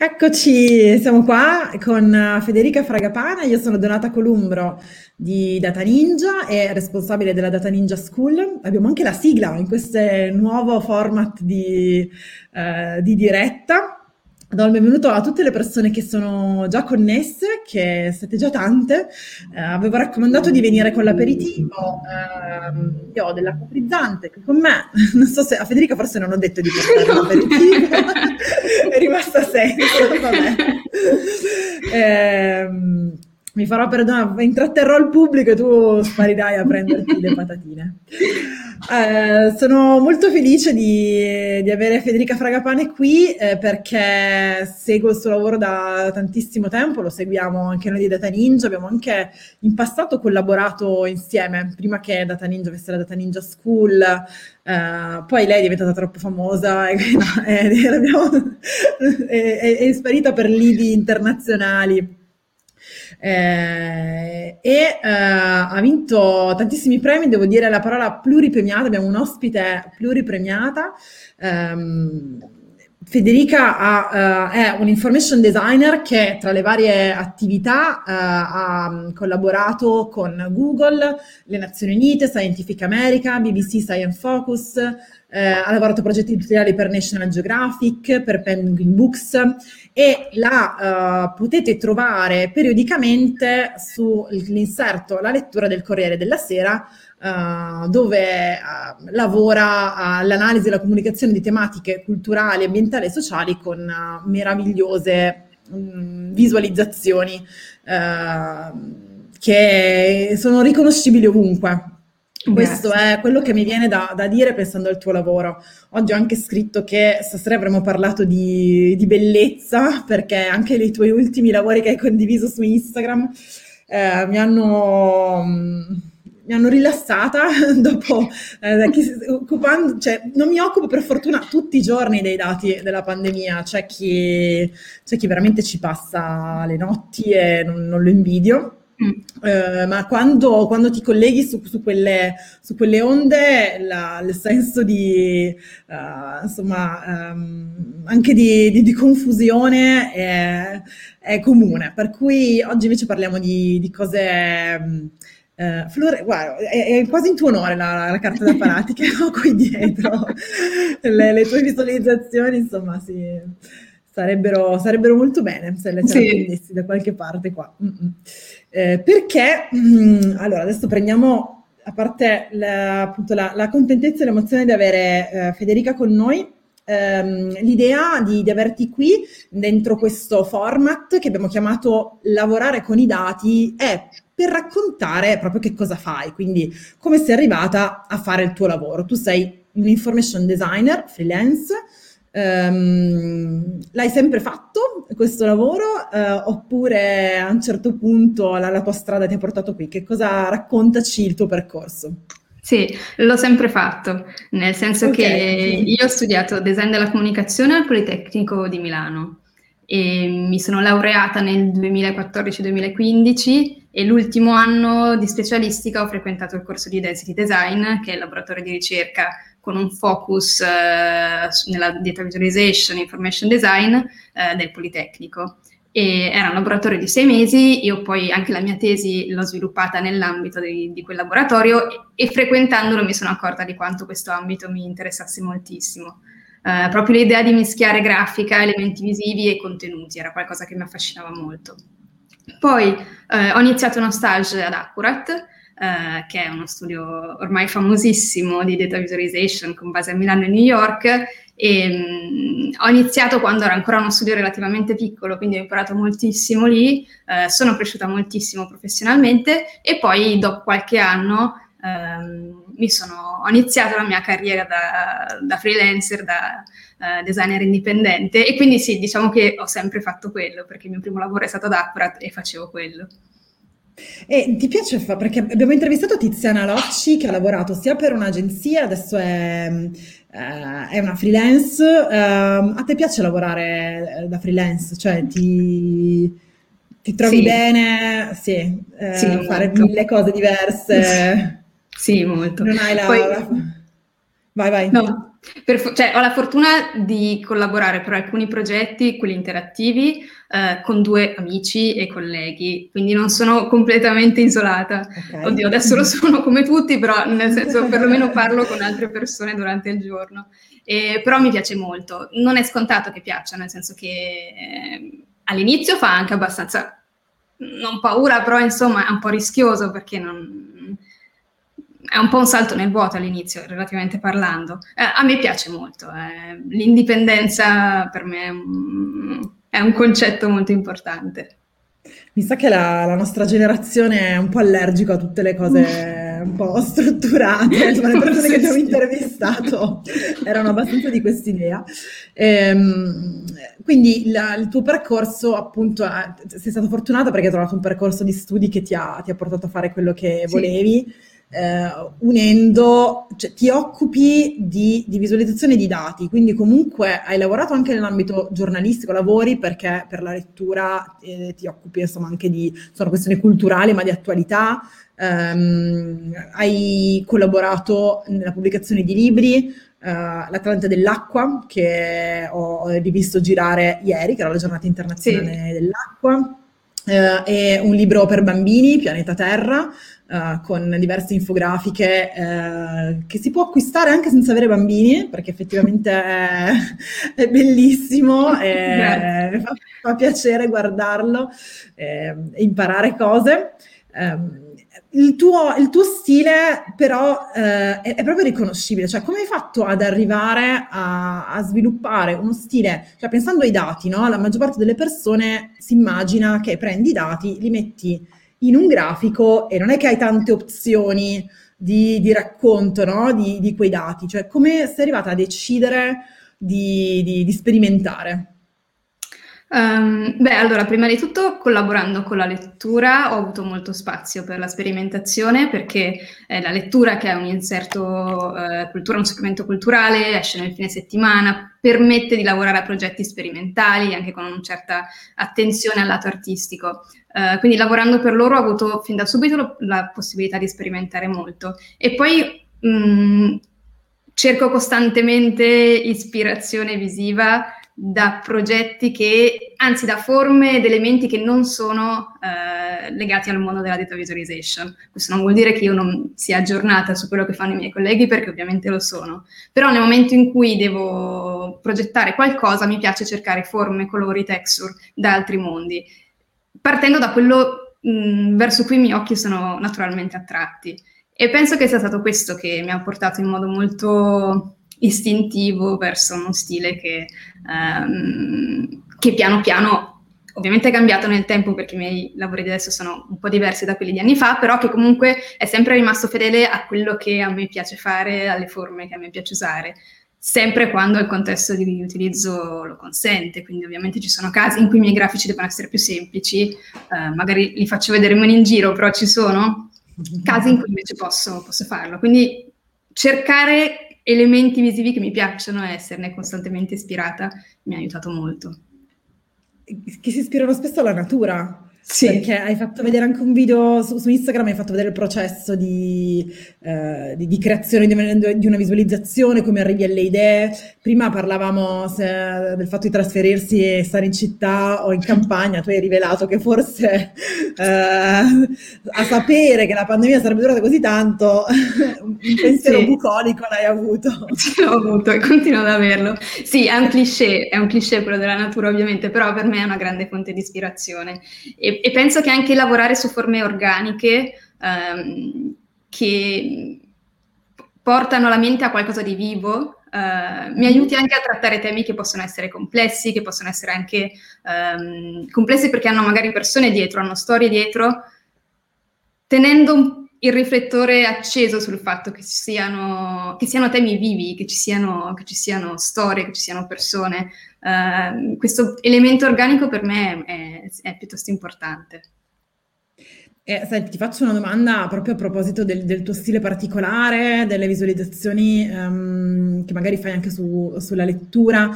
Eccoci, siamo qua con Federica Fragapana, io sono Donata Columbro di Data Ninja e responsabile della Data Ninja School. Abbiamo anche la sigla in questo nuovo format di, eh, di diretta. Do il benvenuto a tutte le persone che sono già connesse, che siete già tante. Eh, avevo raccomandato di venire con l'aperitivo. Eh, io ho dell'acqua frizzante qui con me. Non so se a Federica forse non ho detto di portare l'aperitivo. È rimasta senza, vabbè. Eh, mi farò perdonare, intratterrò il pubblico e tu sparirai a prenderti le patatine. Eh, sono molto felice di, di, avere Federica Fragapane qui eh, perché seguo il suo lavoro da tantissimo tempo, lo seguiamo anche noi di Data Ninja, abbiamo anche in passato collaborato insieme, prima che Data Ninja avesse la Data Ninja School, eh, poi lei è diventata troppo famosa e, no, è, è, è sparita per lidi internazionali eh, e eh, ha vinto tantissimi premi, devo dire la parola pluripremiata, abbiamo un ospite pluripremiata. Ehm, Federica ha, uh, è un information designer che tra le varie attività uh, ha collaborato con Google, le Nazioni Unite, Scientific America, BBC Science Focus, uh, ha lavorato a progetti editoriali per National Geographic, per Penguin Books e la potete trovare periodicamente sull'inserto La lettura del Corriere della Sera uh, dove uh, lavora all'analisi e alla comunicazione di tematiche culturali, ambientali e sociali con uh, meravigliose um, visualizzazioni che sono riconoscibili ovunque. Questo Grazie. è quello che mi viene da, da, dire pensando al tuo lavoro. Oggi ho anche scritto che stasera avremmo parlato di, di bellezza, perché anche i tuoi ultimi lavori che hai condiviso su Instagram eh, mi hanno mi hanno rilassata dopo eh, occupando, cioè, non mi occupo per fortuna tutti i giorni dei dati della pandemia, c'è chi, c'è chi veramente ci passa le notti e non, non lo invidio. Mm. Eh, ma quando, quando, ti colleghi su, su, quelle, su quelle, onde, la, il senso di, uh, insomma, um, anche di, di, di confusione è, è, comune. Per cui oggi invece parliamo di, di cose um, Uh, Flore, guarda, è, è, quasi in tuo onore la, la carta da parati che ho qui dietro. le, le, tue visualizzazioni, insomma, sì, sarebbero, sarebbero, molto bene se le sì. da qualche parte qua. Eh, perché, mm, allora, adesso prendiamo, a parte la, appunto la, la contentezza e l'emozione di avere eh, Federica con noi, ehm, l'idea di, di, averti qui dentro questo format che abbiamo chiamato lavorare con i dati è per raccontare proprio che cosa fai, quindi come sei arrivata a fare il tuo lavoro. Tu sei un information designer freelance, um, l'hai sempre fatto questo lavoro uh, oppure a un certo punto la, la tua strada ti ha portato qui? Che cosa raccontaci il tuo percorso? Sì, l'ho sempre fatto, nel senso okay. che io ho studiato design della comunicazione al Politecnico di Milano e mi sono laureata nel 2014-2015 e l'ultimo anno di specialistica ho frequentato il corso di Density Design, che è il laboratorio di ricerca con un focus eh, nella data visualization, information design eh, del Politecnico. E era un laboratorio di sei mesi, io poi anche la mia tesi l'ho sviluppata nell'ambito di, di quel laboratorio e, frequentandolo mi sono accorta di quanto questo ambito mi interessasse moltissimo. Uh, proprio l'idea di mischiare grafica, elementi visivi e contenuti era qualcosa che mi affascinava molto. Poi eh, ho iniziato uno stage ad Accurate, eh, che è uno studio ormai famosissimo di data visualization con base a Milano e New York. E, mh, mm, ho iniziato quando era ancora uno studio relativamente piccolo, quindi ho imparato moltissimo lì, eh, sono cresciuta moltissimo professionalmente e poi dopo qualche anno ehm, sono, ho iniziato la mia carriera da, da freelancer, da uh, designer indipendente e quindi sì, diciamo che ho sempre fatto quello perché il mio primo lavoro è stato ad Accurat e facevo quello. E ti piace fa- perché abbiamo intervistato Tiziana Locci che ha lavorato sia per un'agenzia, adesso è, uh, è una freelance. Uh, a te piace lavorare da freelance? Cioè ti, ti trovi sì. bene? Sì, uh, sì fare molto. mille cose diverse. Sì, molto. Non hai la... Poi... Vai, vai. No. Per, cioè, ho la fortuna di collaborare per alcuni progetti, quelli interattivi, eh, con due amici e colleghi, quindi non sono completamente isolata. Okay. Oddio, adesso lo sono come tutti, però nel senso perlomeno parlo con altre persone durante il giorno. E, però mi piace molto. Non è scontato che piaccia, nel senso che eh, all'inizio fa anche abbastanza, non paura, però insomma è un po' rischioso perché non, è un po' un salto nel vuoto all'inizio, relativamente parlando. Eh, a me piace molto, eh. l'indipendenza per me è un, è un, concetto molto importante. Mi sa che la, la, nostra generazione è un po' allergica a tutte le cose un po' strutturate, insomma le persone che abbiamo intervistato erano abbastanza di quest'idea. Ehm, quindi la, il tuo percorso appunto, sei stata fortunata perché hai trovato un percorso di studi che ti ha, ti ha portato a fare quello che volevi. Sì eh, unendo, cioè ti occupi di, di, visualizzazione di dati, quindi comunque hai lavorato anche nell'ambito giornalistico, lavori perché per la lettura eh, ti occupi insomma anche di, sono questioni culturali ma di attualità, ehm, hai collaborato nella pubblicazione di libri, Uh, L'Atlante dell'acqua che ho rivisto girare ieri, che era la giornata internazionale sì. dell'acqua, uh, e un libro per bambini, Pianeta Terra, uh, con diverse infografiche uh, che si può acquistare anche senza avere bambini, perché effettivamente è, è bellissimo e fa, fa, piacere guardarlo e imparare cose. Um, il tuo, il tuo, stile però eh, è, è, proprio riconoscibile, cioè come hai fatto ad arrivare a, a, sviluppare uno stile, cioè pensando ai dati, no? la maggior parte delle persone si immagina che prendi i dati, li metti in un grafico e non è che hai tante opzioni di, di racconto no? di, di, quei dati, cioè come sei arrivata a decidere di, di sperimentare? Um, beh, allora, prima di tutto, collaborando con la lettura, ho avuto molto spazio per la sperimentazione perché eh, la lettura, che è un inserto eh, cultura, un supplemento culturale, esce nel fine settimana, permette di lavorare a progetti sperimentali anche con una certa attenzione al lato artistico. Uh, quindi lavorando per loro ho avuto fin da subito lo, la possibilità di sperimentare molto. E poi mh, mm, cerco costantemente ispirazione visiva da progetti che, anzi da forme ed elementi che non sono eh, legati al mondo della data visualization. Questo non vuol dire che io non sia aggiornata su quello che fanno i miei colleghi, perché ovviamente lo sono, però nel momento in cui devo progettare qualcosa mi piace cercare forme, colori, texture da altri mondi, partendo da quello mh, verso cui i miei occhi sono naturalmente attratti. E penso che sia stato questo che mi ha portato in modo molto istintivo verso uno stile che, um, che piano piano ovviamente è cambiato nel tempo perché i miei lavori di adesso sono un po' diversi da quelli di anni fa, però che comunque è sempre rimasto fedele a quello che a me piace fare, alle forme che a me piace usare, sempre quando il contesto di utilizzo lo consente, quindi ovviamente ci sono casi in cui i miei grafici devono essere più semplici, eh, magari li faccio vedere meno in giro, però ci sono casi in cui invece posso, posso farlo, quindi cercare elementi visivi che mi piacciono e esserne costantemente ispirata mi ha aiutato molto. Che si ispirano spesso alla natura, sì. Perché hai fatto vedere anche un video su, su Instagram, hai fatto vedere il processo di, eh, di, di creazione di, di, una visualizzazione, come arrivi alle idee. Prima parlavamo se, del fatto di trasferirsi e stare in città o in campagna, tu hai rivelato che forse eh, a sapere che la pandemia sarebbe durata così tanto, un pensiero sì. bucolico l'hai avuto. Sì, l'ho avuto e continuo ad averlo. Sì, è un cliché, è un cliché quello della natura ovviamente, però per me è una grande fonte di ispirazione. E e, penso che anche lavorare su forme organiche um, che portano la mente a qualcosa di vivo Uh, mi aiuti anche a trattare temi che possono essere complessi, che possono essere anche um, complessi perché hanno magari persone dietro, hanno storie dietro, tenendo il riflettore acceso sul fatto che ci siano, che siano temi vivi, che ci siano, che ci siano, storie, che ci siano persone. Uh, questo elemento organico per me è, è piuttosto importante. Eh, senti, ti faccio una domanda proprio a proposito del, del tuo stile particolare, delle visualizzazioni um, che magari fai anche su, sulla lettura.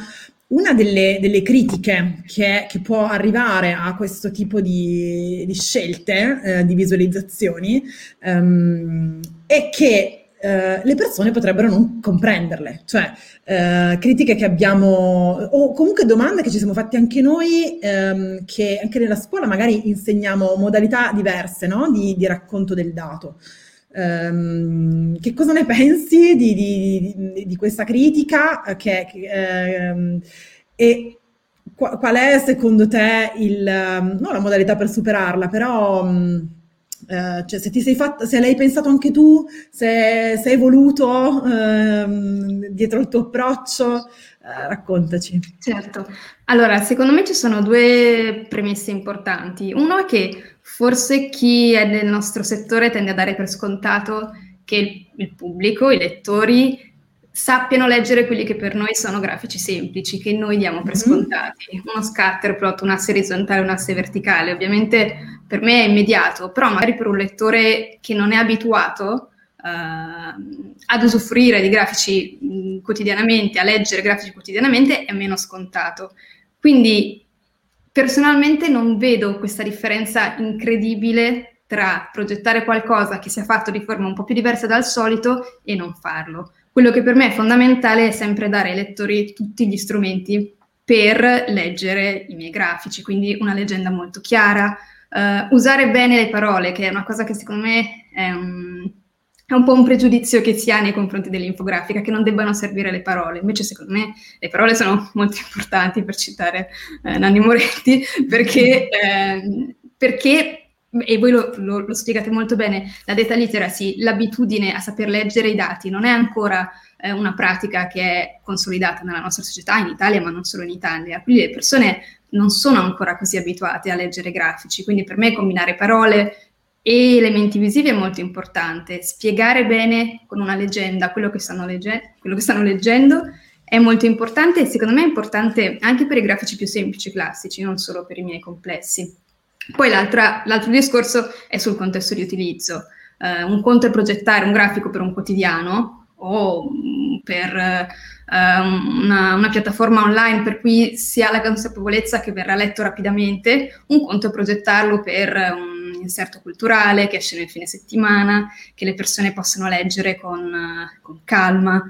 Una delle, delle critiche che, che, può arrivare a questo tipo di, di scelte, eh, di visualizzazioni, um, è che eh, le persone potrebbero non comprenderle, cioè eh, critiche che abbiamo, o comunque domande che ci siamo fatti anche noi, ehm, che anche nella scuola magari insegniamo modalità diverse no? di, di, racconto del dato. Um, che cosa ne pensi di, di, di questa critica? Che, che, ehm, e qual è secondo te il, non la modalità per superarla, però... Eh, cioè se ti sei fatta, se l'hai pensato anche tu, se, se hai voluto ehm, dietro il tuo approccio, eh, raccontaci. Certo, allora secondo me ci sono due premesse importanti. Uno è che forse chi è nel nostro settore tende a dare per scontato che il pubblico, i lettori, sappiano leggere quelli che per noi sono grafici semplici, che noi diamo per mm-hmm. scontati. Uno scatter plot, un asse orizzontale, un asse verticale, ovviamente per me è immediato, però magari per un lettore che non è abituato uh, ad usufruire di grafici mh, quotidianamente, a leggere grafici quotidianamente, è meno scontato. Quindi personalmente non vedo questa differenza incredibile tra progettare qualcosa che sia fatto di forma un po' più diversa dal solito e non farlo quello che per me è fondamentale è sempre dare ai lettori tutti gli strumenti per leggere i miei grafici, quindi una leggenda molto chiara, uh, usare bene le parole, che è una cosa che secondo me è un, è un po' un pregiudizio che si ha nei confronti dell'infografica, che non debbano servire le parole. Invece, secondo me, le parole sono molto importanti per citare eh, Nanni Moretti, perché, eh, perché e voi lo, lo, lo, spiegate molto bene, la data literacy, l'abitudine a saper leggere i dati non è ancora eh, una pratica che è consolidata nella nostra società, in Italia, ma non solo in Italia. Quindi le persone non sono ancora così abituate a leggere grafici, quindi per me combinare parole e elementi visivi è molto importante. Spiegare bene con una leggenda quello che stanno, legge- quello che stanno leggendo è molto importante e secondo me è importante anche per i grafici più semplici, classici, non solo per i miei complessi. Poi l'altro discorso è sul contesto di utilizzo. Uh, un conto è progettare un grafico per un quotidiano o mm, per uh, una, una, piattaforma online per cui si ha la consapevolezza che verrà letto rapidamente, un conto è progettarlo per un inserto culturale che esce nel fine settimana, che le persone possono leggere con, uh, con calma.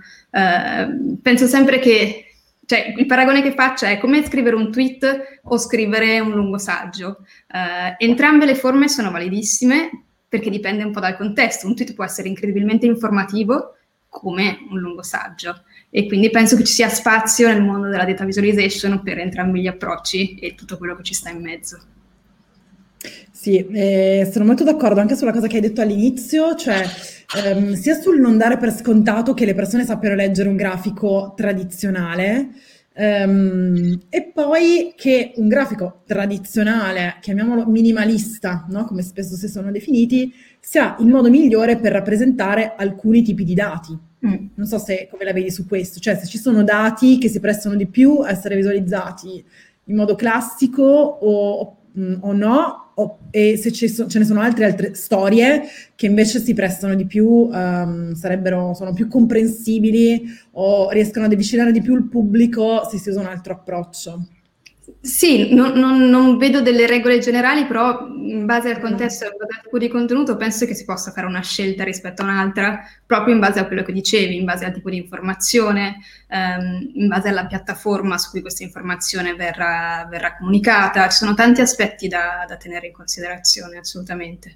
penso sempre che cioè, il paragone che faccio è come scrivere un tweet o scrivere un lungo saggio. Uh, entrambe le forme sono validissime perché dipende un po' dal contesto. Un tweet può essere incredibilmente informativo come un lungo saggio e quindi penso che ci sia spazio nel mondo della data visualization per entrambi gli approcci e tutto quello che ci sta in mezzo. Sì, eh, sono molto d'accordo anche sulla cosa che hai detto all'inizio, cioè ehm, sia sul non dare per scontato che le persone sappiano leggere un grafico tradizionale, ehm, e poi che un grafico tradizionale, chiamiamolo minimalista, no? come spesso si sono definiti, sia il modo migliore per rappresentare alcuni tipi di dati. Mm. Non so se come la vedi su questo, cioè se ci sono dati che si prestano di più a essere visualizzati in modo classico o, o no, o, e se so, ce ne sono altre, altre storie che invece si prestano di più, um, sarebbero, sono più comprensibili o riescono ad avvicinare di più il pubblico se si usa un altro approccio. Sì, non, non, non, vedo delle regole generali, però in base al contesto di contenuto penso che si possa fare una scelta rispetto a un'altra, proprio in base a quello che dicevi, in base al tipo di informazione, ehm, in base alla piattaforma su cui questa informazione verrà, verrà comunicata. Ci sono tanti aspetti da, da tenere in considerazione, assolutamente.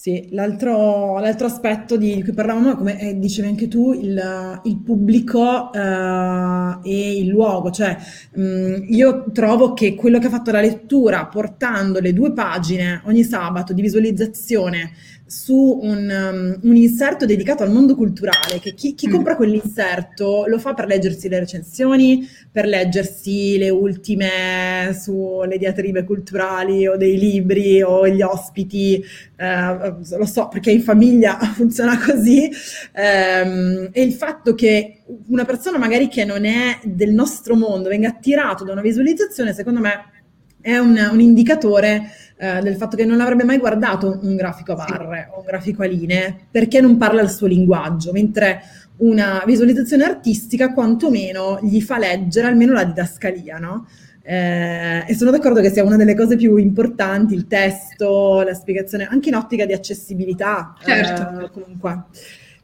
Sì, l'altro, l'altro aspetto di cui parlavamo, come eh, dicevi anche tu, il, il pubblico eh, e il luogo. Cioè, mh, mm, io trovo che quello che ha fatto la lettura, portando le due pagine ogni sabato di visualizzazione su un, um, un, inserto dedicato al mondo culturale, che chi, chi mm. compra quell'inserto lo fa per leggersi le recensioni, per leggersi le ultime sulle diatribe culturali o dei libri o gli ospiti, eh, lo so perché in famiglia funziona così, ehm, e il fatto che una persona magari che non è del nostro mondo venga attirato da una visualizzazione, secondo me è un, un indicatore eh, del fatto che non avrebbe mai guardato un grafico a barre sì. o un grafico a linee perché non parla il suo linguaggio, mentre una visualizzazione artistica quantomeno gli fa leggere almeno la didascalia, no? Eh, e sono d'accordo che sia una delle cose più importanti, il testo, la spiegazione, anche in ottica di accessibilità. Certo. Eh, comunque.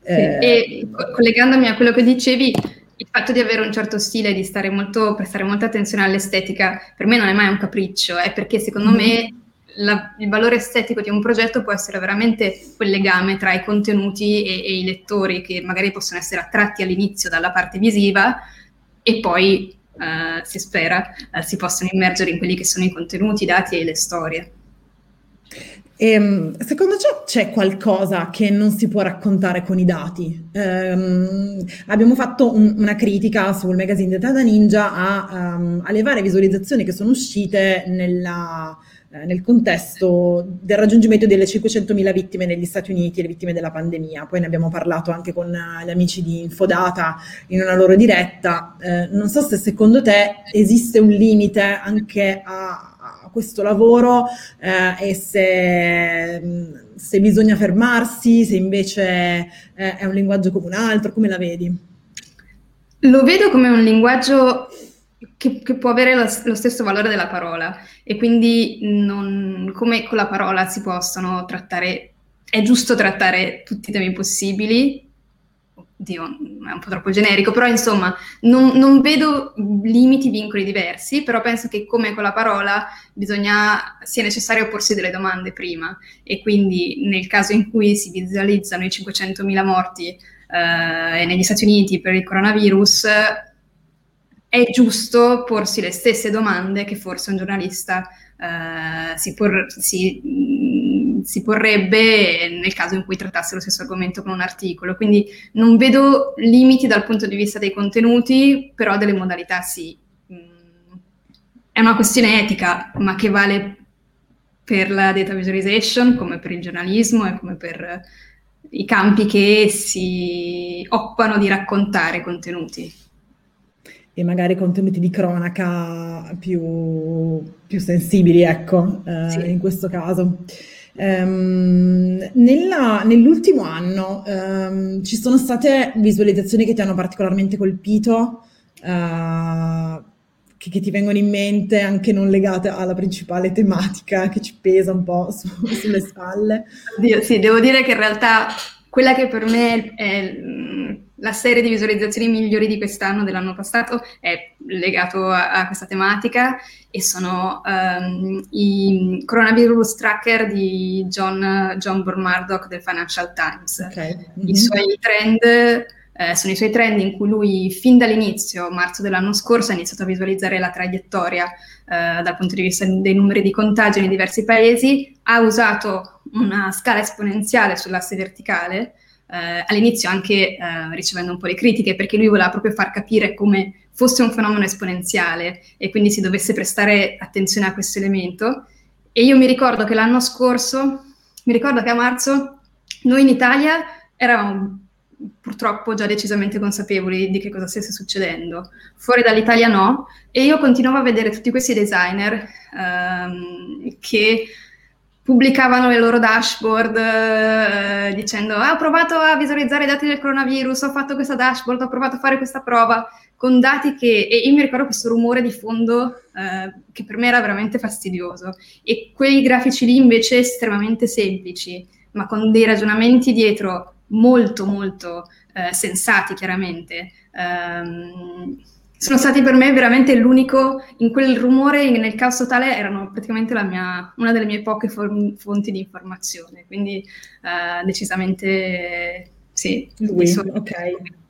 Eh, e collegandomi a quello che dicevi, il fatto di avere un certo stile, di stare molto, prestare molta attenzione all'estetica, per me non è mai un capriccio, è perché secondo mm-hmm. me la, il valore estetico di un progetto può essere veramente quel legame tra i contenuti e, e, i lettori che magari possono essere attratti all'inizio dalla parte visiva e poi Uh, si spera, uh, si possono immergere in quelli che sono i contenuti, i dati e le storie. Ehm, secondo te c'è qualcosa che non si può raccontare con i dati? Um, abbiamo fatto un, una critica sul magazine Data Ninja a, um, alle varie visualizzazioni che sono uscite nella, nel contesto del raggiungimento delle 500.000 vittime negli Stati Uniti, le vittime della pandemia. Poi ne abbiamo parlato anche con gli amici di Infodata in una loro diretta. Eh, non so se secondo te esiste un limite anche a questo lavoro eh, e se, se, bisogna fermarsi, se invece eh, è un linguaggio come un altro, come la vedi? Lo vedo come un linguaggio che, che può avere lo, lo, stesso valore della parola. E quindi non, come con la parola si possono trattare, è giusto trattare tutti i temi possibili, Dio, è un po' troppo generico, però insomma non, non, vedo limiti, vincoli diversi, però penso che come con la parola bisogna, sia necessario porsi delle domande prima. E quindi nel caso in cui si visualizzano i 500.000 morti eh, negli Stati Uniti per il coronavirus, è giusto porsi le stesse domande che forse un giornalista eh, si, por- si si porrebbe nel caso in cui trattasse lo stesso argomento con un articolo. Quindi non vedo limiti dal punto di vista dei contenuti, però delle modalità sì. Mm, è una questione etica, ma che vale per la data visualization, come per il giornalismo e come per i campi che si occupano di raccontare contenuti. E magari contenuti di cronaca più, più sensibili, ecco, eh, sì. in questo caso. Um, nella, nell'ultimo anno um, ci sono state visualizzazioni che ti hanno particolarmente colpito, uh, che, che, ti vengono in mente anche non legate alla principale tematica che ci pesa un po' su, sulle spalle? Oddio, sì, devo dire che in realtà quella che per me è la serie di visualizzazioni migliori di quest'anno, dell'anno passato, è legato a, a questa tematica e sono um, i coronavirus tracker di John, John Murdoch del Financial Times. Okay. Mm-hmm. I suoi trend eh, sono i suoi trend in cui lui fin dall'inizio, marzo dell'anno scorso, ha iniziato a visualizzare la traiettoria eh, dal punto di vista dei numeri di contagio nei diversi paesi, ha usato una scala esponenziale sull'asse verticale eh, all'inizio anche eh, ricevendo un po' di critiche perché lui voleva proprio far capire come fosse un fenomeno esponenziale e quindi si dovesse prestare attenzione a questo elemento. E io mi ricordo che l'anno scorso, mi ricordo che a marzo noi in Italia eravamo purtroppo già decisamente consapevoli di che cosa stesse succedendo. Fuori dall'Italia no, e io continuavo a vedere tutti questi designer ehm, che pubblicavano le loro dashboard eh, dicendo ah, ho provato a visualizzare i dati del coronavirus, ho fatto questa dashboard, ho provato a fare questa prova con dati che, e io mi ricordo questo rumore di fondo eh, che per me era veramente fastidioso e quei grafici lì invece estremamente semplici, ma con dei ragionamenti dietro molto molto eh, sensati chiaramente. Um, sono stati per me veramente l'unico, in quel rumore, nel caos totale, erano praticamente mia, una delle mie poche for- fonti di informazione, quindi uh, decisamente sì. Lui, ok.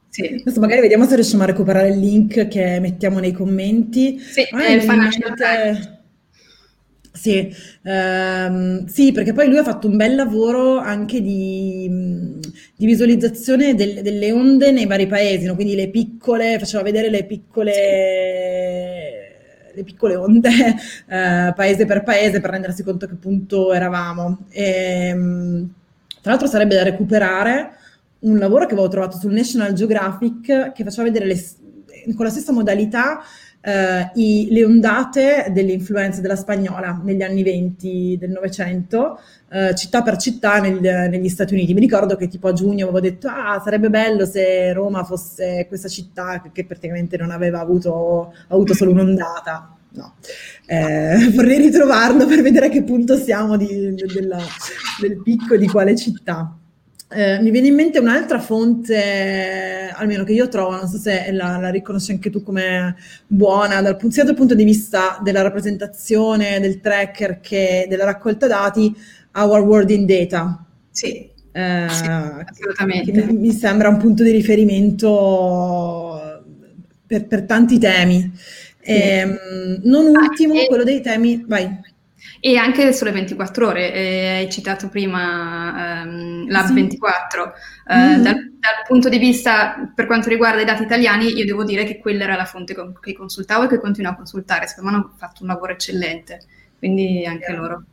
Sì. Adesso magari vediamo se riusciamo a recuperare il link che mettiamo nei commenti. Sì, ah, è il Financial. Sì, ehm, sì, perché poi lui ha fatto un bel lavoro anche di, di visualizzazione del, delle onde nei vari paesi, no? quindi le piccole, faceva vedere le piccole, le piccole onde eh, paese per paese per rendersi conto a che punto eravamo. E, ehm, tra l'altro sarebbe da recuperare un lavoro che avevo trovato sul National Geographic che faceva vedere le, con la stessa modalità eh, i, le ondate delle influenze della spagnola negli anni 20 del Novecento, eh, città per città nel, negli Stati Uniti. Mi ricordo che tipo a giugno avevo detto, ah, sarebbe bello se Roma fosse questa città che, praticamente non aveva avuto, avuto solo un'ondata. No, eh, vorrei ritrovarlo per vedere a che punto siamo di, de, della, del picco di quale città. Eh, mi viene in mente un'altra fonte, almeno che io trovo, non so se la, la riconosci anche tu come buona, dal, sia dal punto di vista della rappresentazione del tracker che della raccolta dati, Our World in Data. Sì, eh, sì assolutamente. Mi, mi, sembra un punto di riferimento per, per tanti temi. Sì. E, ehm, non ultimo, ah, quello dei temi... Vai. E anche sulle 24 ore, eh, hai citato prima ehm, Lab sì. 24. Eh, mm-hmm. dal, dal, punto di vista, per quanto riguarda i dati italiani, io devo dire che quella era la fonte con, che consultavo e che continuo a consultare. Secondo me hanno fatto un lavoro eccellente, quindi anche yeah. loro.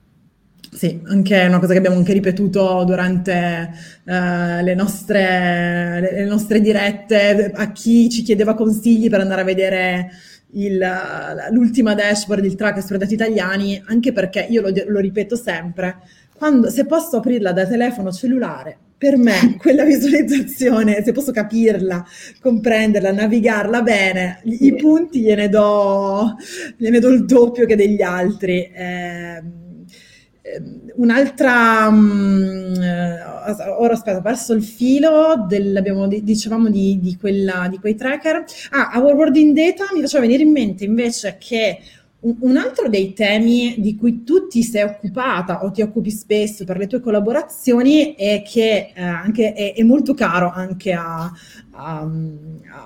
Sì, anche una cosa che abbiamo anche ripetuto durante uh, le, nostre, le, le nostre dirette a chi ci chiedeva consigli per andare a vedere il, l'ultima dashboard, il tracker sui dati italiani, anche perché io lo, lo ripeto sempre, quando, se posso aprirla da telefono cellulare, per me quella visualizzazione, se posso capirla, comprenderla, navigarla bene, i punti gliene do, gliene do il doppio che degli altri. Eh, un'altra, um, ora aspetta, perso il filo, del, abbiamo, dicevamo di, di, quella, di quei tracker. Ah, Our World in Data mi faceva venire in mente invece che un altro dei temi di cui tu ti sei occupata o ti occupi spesso per le tue collaborazioni e che eh, è, è, molto caro anche a, a,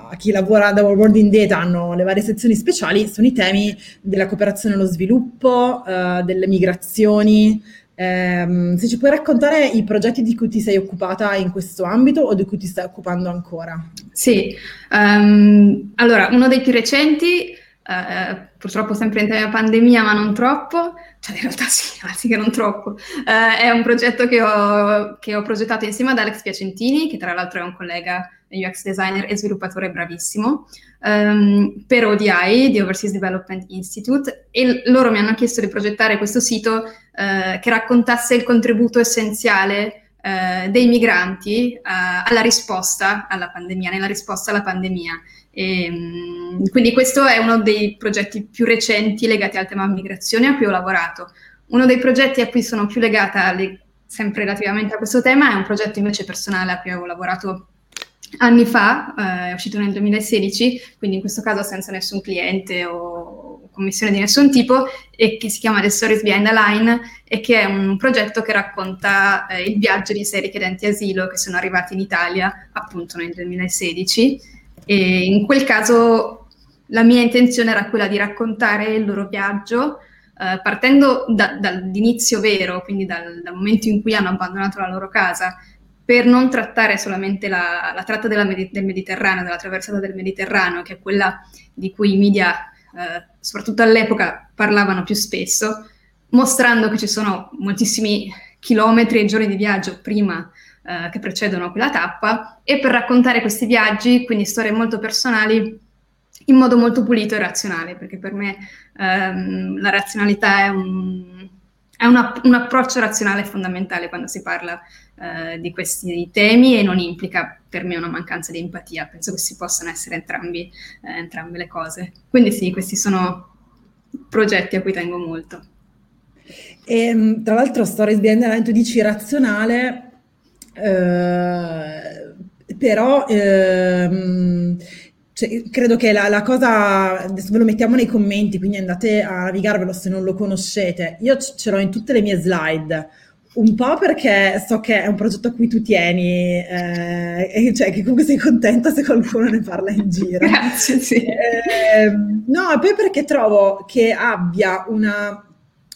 a, chi lavora da World in Data, hanno le varie sezioni speciali, sono i temi della cooperazione allo sviluppo, eh, delle migrazioni. Eh, se ci puoi raccontare i progetti di cui ti sei occupata in questo ambito o di cui ti stai occupando ancora? Sì, um, allora uno dei più recenti Uh, purtroppo sempre in tema pandemia, ma non troppo, cioè in realtà sì, anzi che non troppo. Uh, è un progetto che ho, che ho, progettato insieme ad Alex Piacentini, che tra l'altro è un collega UX designer e sviluppatore bravissimo, um, per ODI, di Overseas Development Institute, e loro mi hanno chiesto di progettare questo sito uh, che raccontasse il contributo essenziale dei migranti alla risposta alla pandemia, nella risposta alla pandemia. E, ehm, quindi questo è uno dei progetti più recenti legati al tema migrazione a cui ho lavorato. Uno dei progetti a cui sono più legata, le, sempre relativamente a questo tema, è un progetto invece personale a cui avevo lavorato anni fa, eh, è uscito nel 2016, quindi in questo caso senza nessun cliente o commissione di nessun tipo, e che si chiama The Stories Behind the Line e che è un progetto che racconta eh, il viaggio di sei richiedenti asilo che sono arrivati in Italia appunto nel 2016 e in quel caso la mia intenzione era quella di raccontare il loro viaggio eh, partendo da, dall'inizio vero, quindi dal, dal, momento in cui hanno abbandonato la loro casa, per non trattare solamente la, la tratta della, del Mediterraneo, della traversata del Mediterraneo, che è quella di cui i media, eh, soprattutto all'epoca, parlavano più spesso, mostrando che ci sono moltissimi chilometri e giorni di viaggio prima eh, che precedono quella tappa e per raccontare questi viaggi, quindi storie molto personali, in modo molto pulito e razionale, perché per me ehm, la razionalità è, un, è una, un, approccio razionale fondamentale quando si parla eh, di questi temi e non implica per me una mancanza di empatia, penso che si possano essere entrambi, eh, entrambe le cose. Quindi sì, questi sono progetti a cui tengo molto. E, ehm, tra l'altro, Stories Behind the Line, tu dici razionale, eh, però ehm, cioè, credo che la, la, cosa, adesso ve lo mettiamo nei commenti, quindi andate a navigarvelo se non lo conoscete. Io ce l'ho in tutte le mie slide, un po' perché so che è un progetto a cui tu tieni, eh, e cioè che comunque sei contenta se qualcuno ne parla in giro. Grazie, sì. Eh, no, poi perché trovo che abbia una,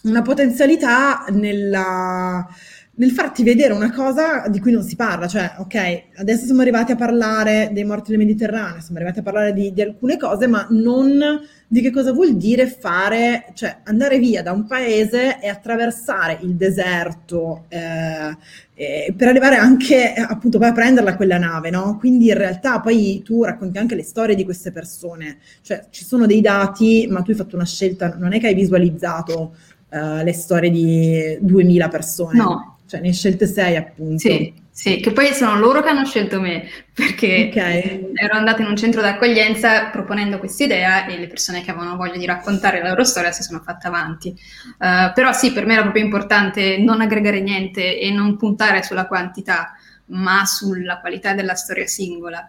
una potenzialità nella nel farti vedere una cosa di cui non si parla, cioè, ok, adesso siamo arrivati a parlare dei morti del Mediterraneo, siamo arrivati a parlare di, di alcune cose, ma non di che cosa vuol dire fare, cioè andare via da un paese e attraversare il deserto eh, eh, per arrivare anche appunto poi a prenderla quella nave, no? Quindi in realtà poi tu racconti anche le storie di queste persone, cioè ci sono dei dati, ma tu hai fatto una scelta, non è che hai visualizzato uh, le storie di 2000 persone. No cioè ne scelte sei appunto. Sì, sì, che poi sono loro che hanno scelto me, perché okay. ero andata in un centro d'accoglienza proponendo questa idea e le persone che avevano voglia di raccontare la loro storia si sono fatte avanti. Uh, però sì, per me era proprio importante non aggregare niente e non puntare sulla quantità, ma sulla qualità della storia singola.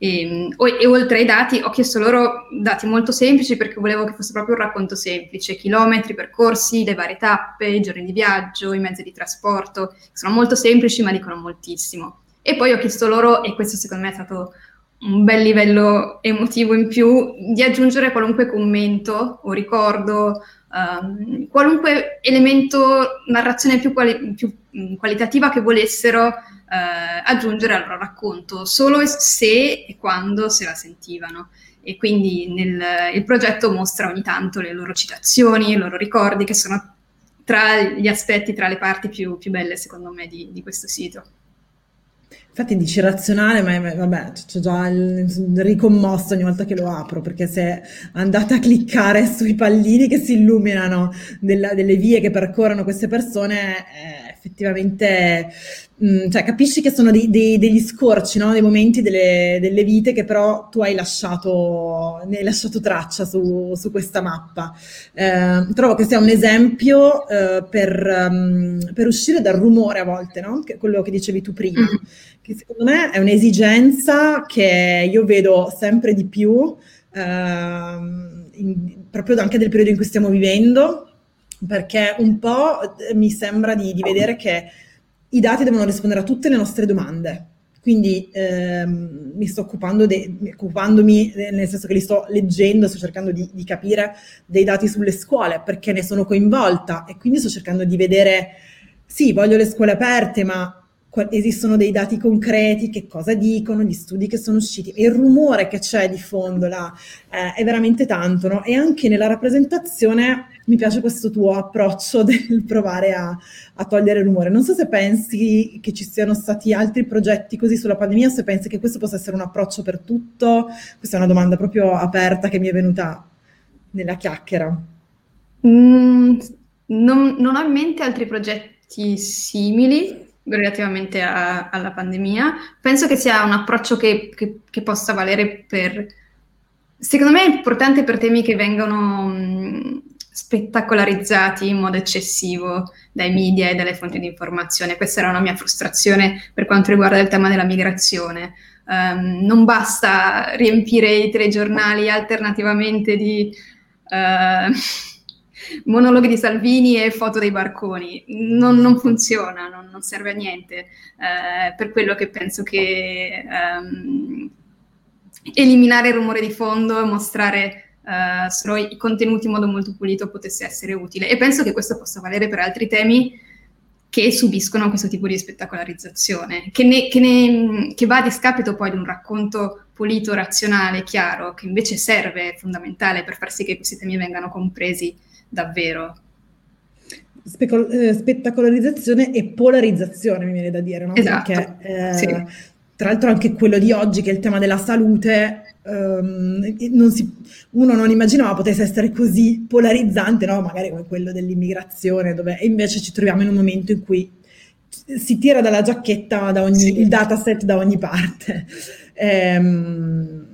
E, e, oltre ai dati ho chiesto loro dati molto semplici perché volevo che fosse proprio un racconto semplice, chilometri percorsi, le varie tappe, i giorni di viaggio, i mezzi di trasporto, sono molto semplici ma dicono moltissimo. E poi ho chiesto loro, e questo secondo me è stato un bel livello emotivo in più, di aggiungere qualunque commento o ricordo, um, qualunque elemento, narrazione più, quali- più qualitativa che volessero eh, aggiungere al loro racconto, solo se e quando se la sentivano. E quindi nel, il progetto mostra ogni tanto le loro citazioni, i loro ricordi, che sono tra gli aspetti, tra le parti più, più belle, secondo me, di, di questo sito. Infatti dici razionale, ma vabbè, c'ho già il, ricommosso ogni volta che lo apro, perché se andate a cliccare sui pallini che si illuminano della, delle vie che percorrono queste persone, eh, effettivamente Mm, cioè, capisci che sono dei, dei, degli scorci, no? dei momenti delle, delle, vite che però tu hai lasciato, ne hai lasciato traccia su, su questa mappa. Eh, trovo che sia un esempio eh, per, um, per, uscire dal rumore a volte, no? che, quello che dicevi tu prima, mm. che secondo me è un'esigenza che io vedo sempre di più, eh, in, proprio anche nel periodo in cui stiamo vivendo, perché un po' mi sembra di, di vedere che i dati devono rispondere a tutte le nostre domande. Quindi ehm, mi sto occupando de- occupandomi, nel senso che li sto leggendo, sto cercando di, di, capire dei dati sulle scuole perché ne sono coinvolta e quindi sto cercando di vedere, sì, voglio le scuole aperte, ma esistono dei dati concreti, che cosa dicono, gli studi che sono usciti, il rumore che c'è di fondo là eh, è veramente tanto, no? E anche nella rappresentazione mi piace questo tuo approccio del provare a, a, togliere il rumore. Non so se pensi che ci siano stati altri progetti così sulla pandemia o se pensi che questo possa essere un approccio per tutto. Questa è una domanda proprio aperta che mi è venuta nella chiacchiera. Mm, non, non ho in mente altri progetti simili, relativamente a, alla pandemia. Penso che sia un approccio che, che, che, possa valere per... Secondo me è importante per temi che vengono mh, spettacolarizzati in modo eccessivo dai media e dalle fonti di informazione. Questa era una mia frustrazione per quanto riguarda il tema della migrazione. Um, non basta riempire i telegiornali alternativamente di... Uh, monologhi di Salvini e foto dei barconi. Non, non funziona, non, non, serve a niente. Eh, per quello che penso che um, eliminare il rumore di fondo e mostrare uh, solo i contenuti in modo molto pulito potesse essere utile. E penso che questo possa valere per altri temi che subiscono questo tipo di spettacolarizzazione, che, ne, che, ne, che, va a discapito poi di un racconto pulito, razionale, chiaro, che invece serve, è fondamentale per far sì che questi temi vengano compresi davvero. Specol- eh, spettacolarizzazione e polarizzazione, mi viene da dire, no? Esatto. Perché, eh, sì. Tra l'altro anche quello di oggi, che è il tema della salute, um, non si, uno non immaginava potesse essere così polarizzante, no? magari come quello dell'immigrazione, dove invece ci troviamo in un momento in cui si tira dalla giacchetta da ogni, sì. il dataset da ogni parte. Um,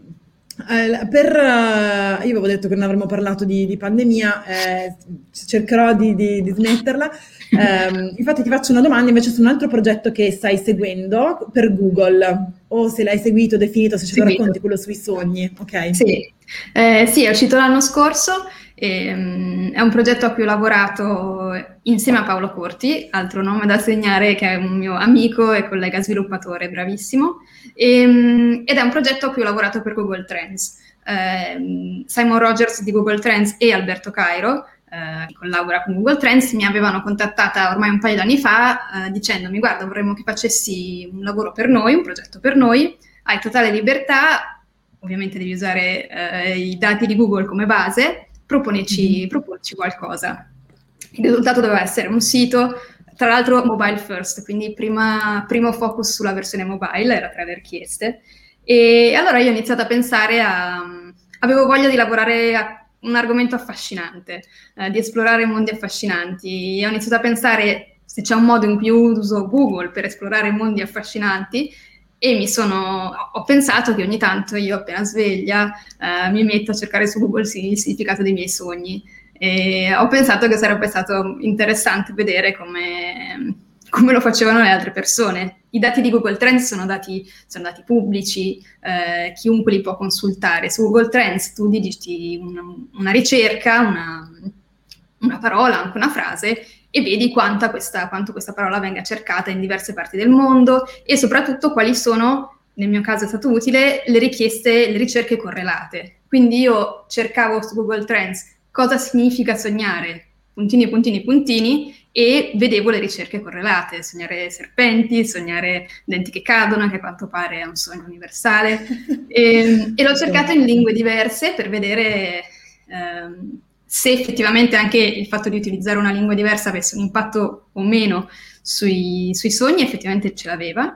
eh, per, uh, io avevo detto che non avremmo parlato di, di pandemia, eh, cercherò di, di, di smetterla. Eh, infatti ti faccio una domanda invece su un altro progetto che stai seguendo per Google, o se l'hai seguito, definito, se ci seguito. racconti quello sui sogni. Ok. Sì, eh, sì è uscito l'anno scorso, e, um, è un progetto a cui ho lavorato insieme a Paolo Corti, altro nome da segnare che è un mio amico e collega sviluppatore, bravissimo. E, ehm, ed è un progetto a cui ho lavorato per Google Trends. Eh, Simon Rogers di Google Trends e Alberto Cairo, eh, che collabora con Google Trends, mi avevano contattata ormai un paio d'anni fa eh, dicendomi guarda vorremmo che facessi un lavoro per noi, un progetto per noi, hai totale libertà, ovviamente devi usare eh, i dati di Google come base, proponici, mm-hmm. proponici qualcosa. Il risultato doveva essere un sito tra l'altro mobile first, quindi prima, primo focus sulla versione mobile, era tra le richieste. E allora io ho iniziato a pensare a... avevo voglia di lavorare a un argomento affascinante, eh, di esplorare mondi affascinanti. E ho iniziato a pensare se c'è un modo in cui uso Google per esplorare mondi affascinanti e mi sono, ho pensato che ogni tanto io appena sveglia eh, mi metto a cercare su Google il significato dei miei sogni e ho pensato che sarebbe stato interessante vedere come, come lo facevano le altre persone i dati di Google Trends sono dati, sono dati pubblici, eh, chiunque li può consultare. Su Google Trends tu digiti una, una ricerca, una, una, parola, anche una frase, e vedi questa, quanto questa parola venga cercata in diverse parti del mondo e soprattutto quali sono, nel mio caso è stato utile, le richieste, le ricerche correlate. Quindi io cercavo su Google Trends cosa significa sognare, puntini, puntini, puntini, e vedevo le ricerche correlate, sognare serpenti, sognare denti che cadono, che a quanto pare è un sogno universale, e, e l'ho cercato in lingue diverse per vedere ehm, se effettivamente anche il fatto di utilizzare una lingua diversa avesse un impatto o meno sui, sui sogni, effettivamente ce l'aveva,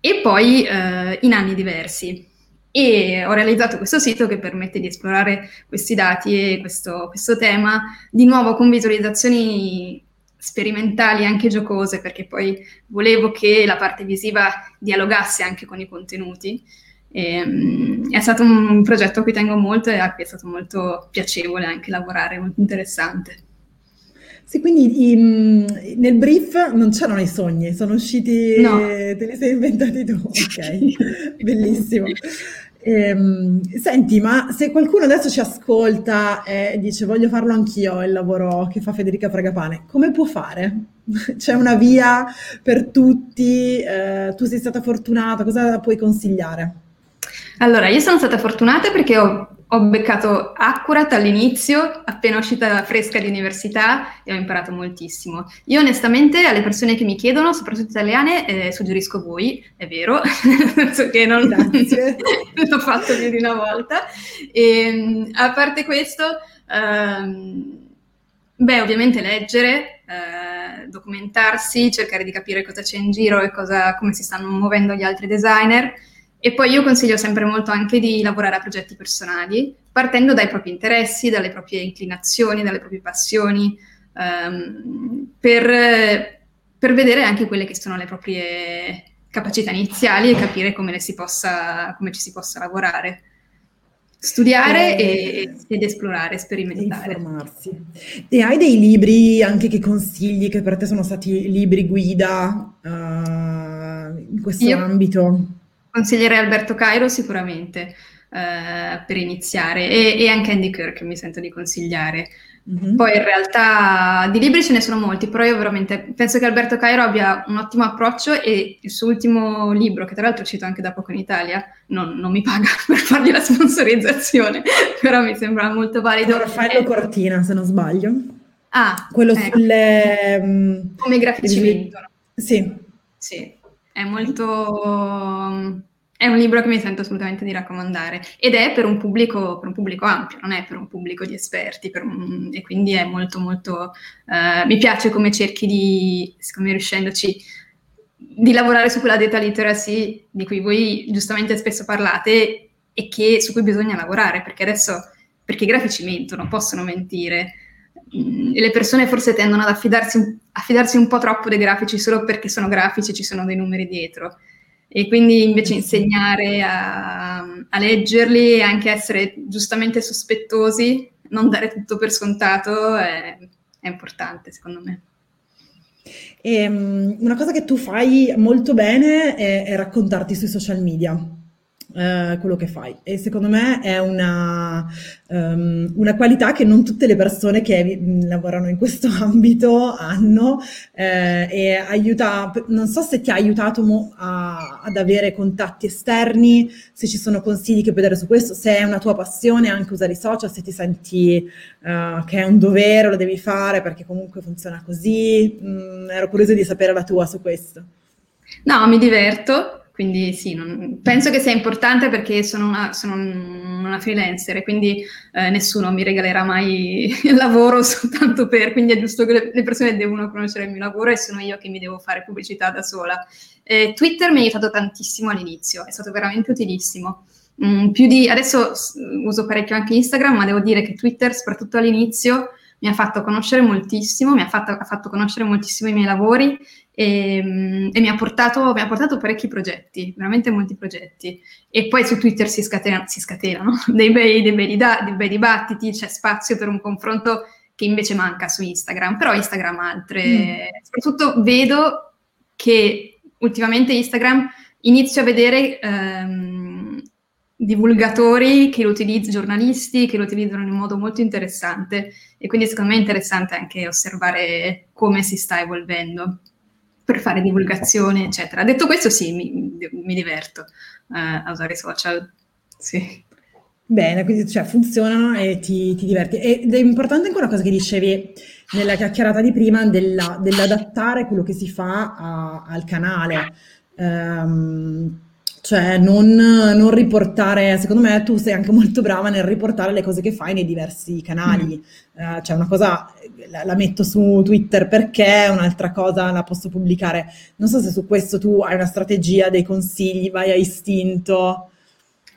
e poi eh, in anni diversi. E ho realizzato questo sito che permette di esplorare questi dati e questo, questo tema di nuovo con visualizzazioni sperimentali anche giocose perché poi volevo che la parte visiva dialogasse anche con i contenuti. E, um, è stato un progetto a cui tengo molto e a cui è stato molto piacevole anche lavorare, molto interessante. Sì, quindi in, nel brief non c'erano i sogni, sono usciti, no. te li sei inventati tu, ok, bellissimo. Ehm, senti, ma se qualcuno adesso ci ascolta e dice voglio farlo anch'io il lavoro che fa Federica Fragapane, come può fare? C'è una via per tutti? Eh, tu sei stata fortunata, cosa puoi consigliare? Allora, io sono stata fortunata perché ho ho beccato Accurat all'inizio, appena uscita fresca di università e ho imparato moltissimo. Io onestamente alle persone che mi chiedono, soprattutto italiane, eh, suggerisco voi, è vero, nel senso che non l'ho fatto più di una volta. E, ehm, a parte questo, ehm, beh, ovviamente leggere, eh, documentarsi, cercare di capire cosa c'è in giro e cosa, come si stanno muovendo gli altri designer e poi io consiglio sempre molto anche di lavorare a progetti personali, partendo dai propri interessi, dalle proprie inclinazioni, dalle proprie passioni, um, per, per, vedere anche quelle che sono le proprie capacità iniziali e capire come, si possa, come ci si possa lavorare. Studiare e, e, ed esplorare, sperimentare. Informarsi. E hai dei libri anche che consigli che per te sono stati libri guida uh, in questo io, ambito? Consiglierei Alberto Cairo sicuramente eh, per iniziare e, e, anche Andy Kirk mi sento di consigliare. Mm-hmm. Poi in realtà di libri ce ne sono molti, però io veramente penso che Alberto Cairo abbia un ottimo approccio e il suo ultimo libro, che tra l'altro cito anche da poco in Italia, non, non mi paga per fargli la sponsorizzazione, però mi sembra molto valido. Raffaello è... Cortina, se non sbaglio. Ah, quello ecco. sulle... Um, Come grafici vengono. Sì. Sì, è molto... È un libro che mi sento assolutamente di raccomandare ed è per un pubblico, per un pubblico ampio, non è per un pubblico di esperti un, e quindi è molto molto... Uh, mi piace come cerchi di, secondo me riuscendoci, di lavorare su quella data literacy di cui voi giustamente spesso parlate e che, su cui bisogna lavorare perché adesso, perché i grafici mentono, possono mentire, le persone forse tendono ad affidarsi, affidarsi, un po' troppo dei grafici solo perché sono grafici e ci sono dei numeri dietro. E quindi invece insegnare a, a leggerli e anche essere giustamente sospettosi, non dare tutto per scontato, è, è importante secondo me. E, um, una cosa che tu fai molto bene è, è raccontarti sui social media. Uh, quello che fai e secondo me è una, um, una, qualità che non tutte le persone che mm, lavorano in questo ambito hanno eh, e aiuta, non so se ti ha aiutato mo a, ad avere contatti esterni, se ci sono consigli che puoi dare su questo, se è una tua passione anche usare i social, se ti senti uh, che è un dovere, lo devi fare perché comunque funziona così, mm, ero curiosa di sapere la tua su questo. No, mi diverto, quindi sì, non, penso che sia importante perché sono una, sono una freelancer e quindi eh, nessuno mi regalerà mai il lavoro soltanto per, quindi è giusto che le, persone devono conoscere il mio lavoro e sono io che mi devo fare pubblicità da sola. Eh, Twitter mi ha aiutato tantissimo all'inizio, è stato veramente utilissimo. Mm, di, adesso uso parecchio anche Instagram, ma devo dire che Twitter, soprattutto all'inizio, mi ha fatto conoscere moltissimo, mi ha fatto, ha fatto conoscere moltissimo i miei lavori e, ehm, e mi, ha portato, mi, ha portato, parecchi progetti, veramente molti progetti. E poi su Twitter si, scatena, si scatenano dei bei, dei, bei dei bei dibattiti, c'è spazio per un confronto che invece manca su Instagram, però Instagram ha altre... Mm. Soprattutto vedo che ultimamente Instagram inizio a vedere ehm, divulgatori che lo utilizzano, giornalisti che lo utilizzano in modo molto interessante e quindi secondo me è interessante anche osservare come si sta evolvendo per fare divulgazione, eccetera. Detto questo, sì, mi, mi diverto uh, a usare i social. Sì. Bene, quindi cioè, funzionano e ti, ti, diverti. Ed è importante anche una cosa che dicevi nella chiacchierata di prima della, dell'adattare quello che si fa a, al canale. Um, cioè non, non, riportare, secondo me tu sei anche molto brava nel riportare le cose che fai nei diversi canali. Mm. Uh, cioè una cosa la, la, metto su Twitter perché, un'altra cosa la posso pubblicare. Non so se su questo tu hai una strategia, dei consigli, vai a istinto.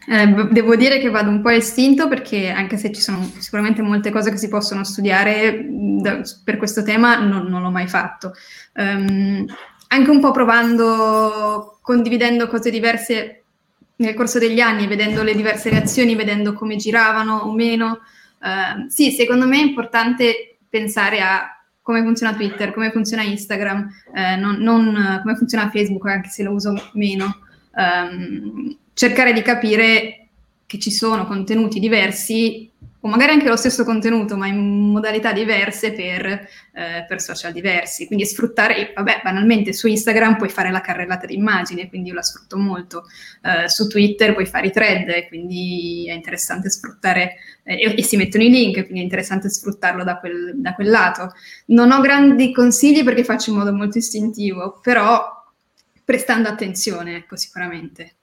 Eh, devo dire che vado un po' a istinto perché anche se ci sono sicuramente molte cose che si possono studiare da, per questo tema, non, non l'ho mai fatto. Um, anche un po' provando, condividendo cose diverse nel corso degli anni, vedendo le diverse reazioni, vedendo come giravano o meno. Uh, sì, secondo me è importante pensare a come funziona Twitter, come funziona Instagram, eh, non, non, come funziona Facebook, anche se lo uso meno. Um, cercare di capire che ci sono contenuti diversi o magari anche lo stesso contenuto, ma in modalità diverse per, eh, per, social diversi. Quindi sfruttare, vabbè, banalmente su Instagram puoi fare la carrellata di immagini, quindi io la sfrutto molto. Eh, su Twitter puoi fare i thread, quindi è interessante sfruttare, eh, e, e, si mettono i link, quindi è interessante sfruttarlo da quel, da quel lato. Non ho grandi consigli perché faccio in modo molto istintivo, però prestando attenzione, ecco, sicuramente.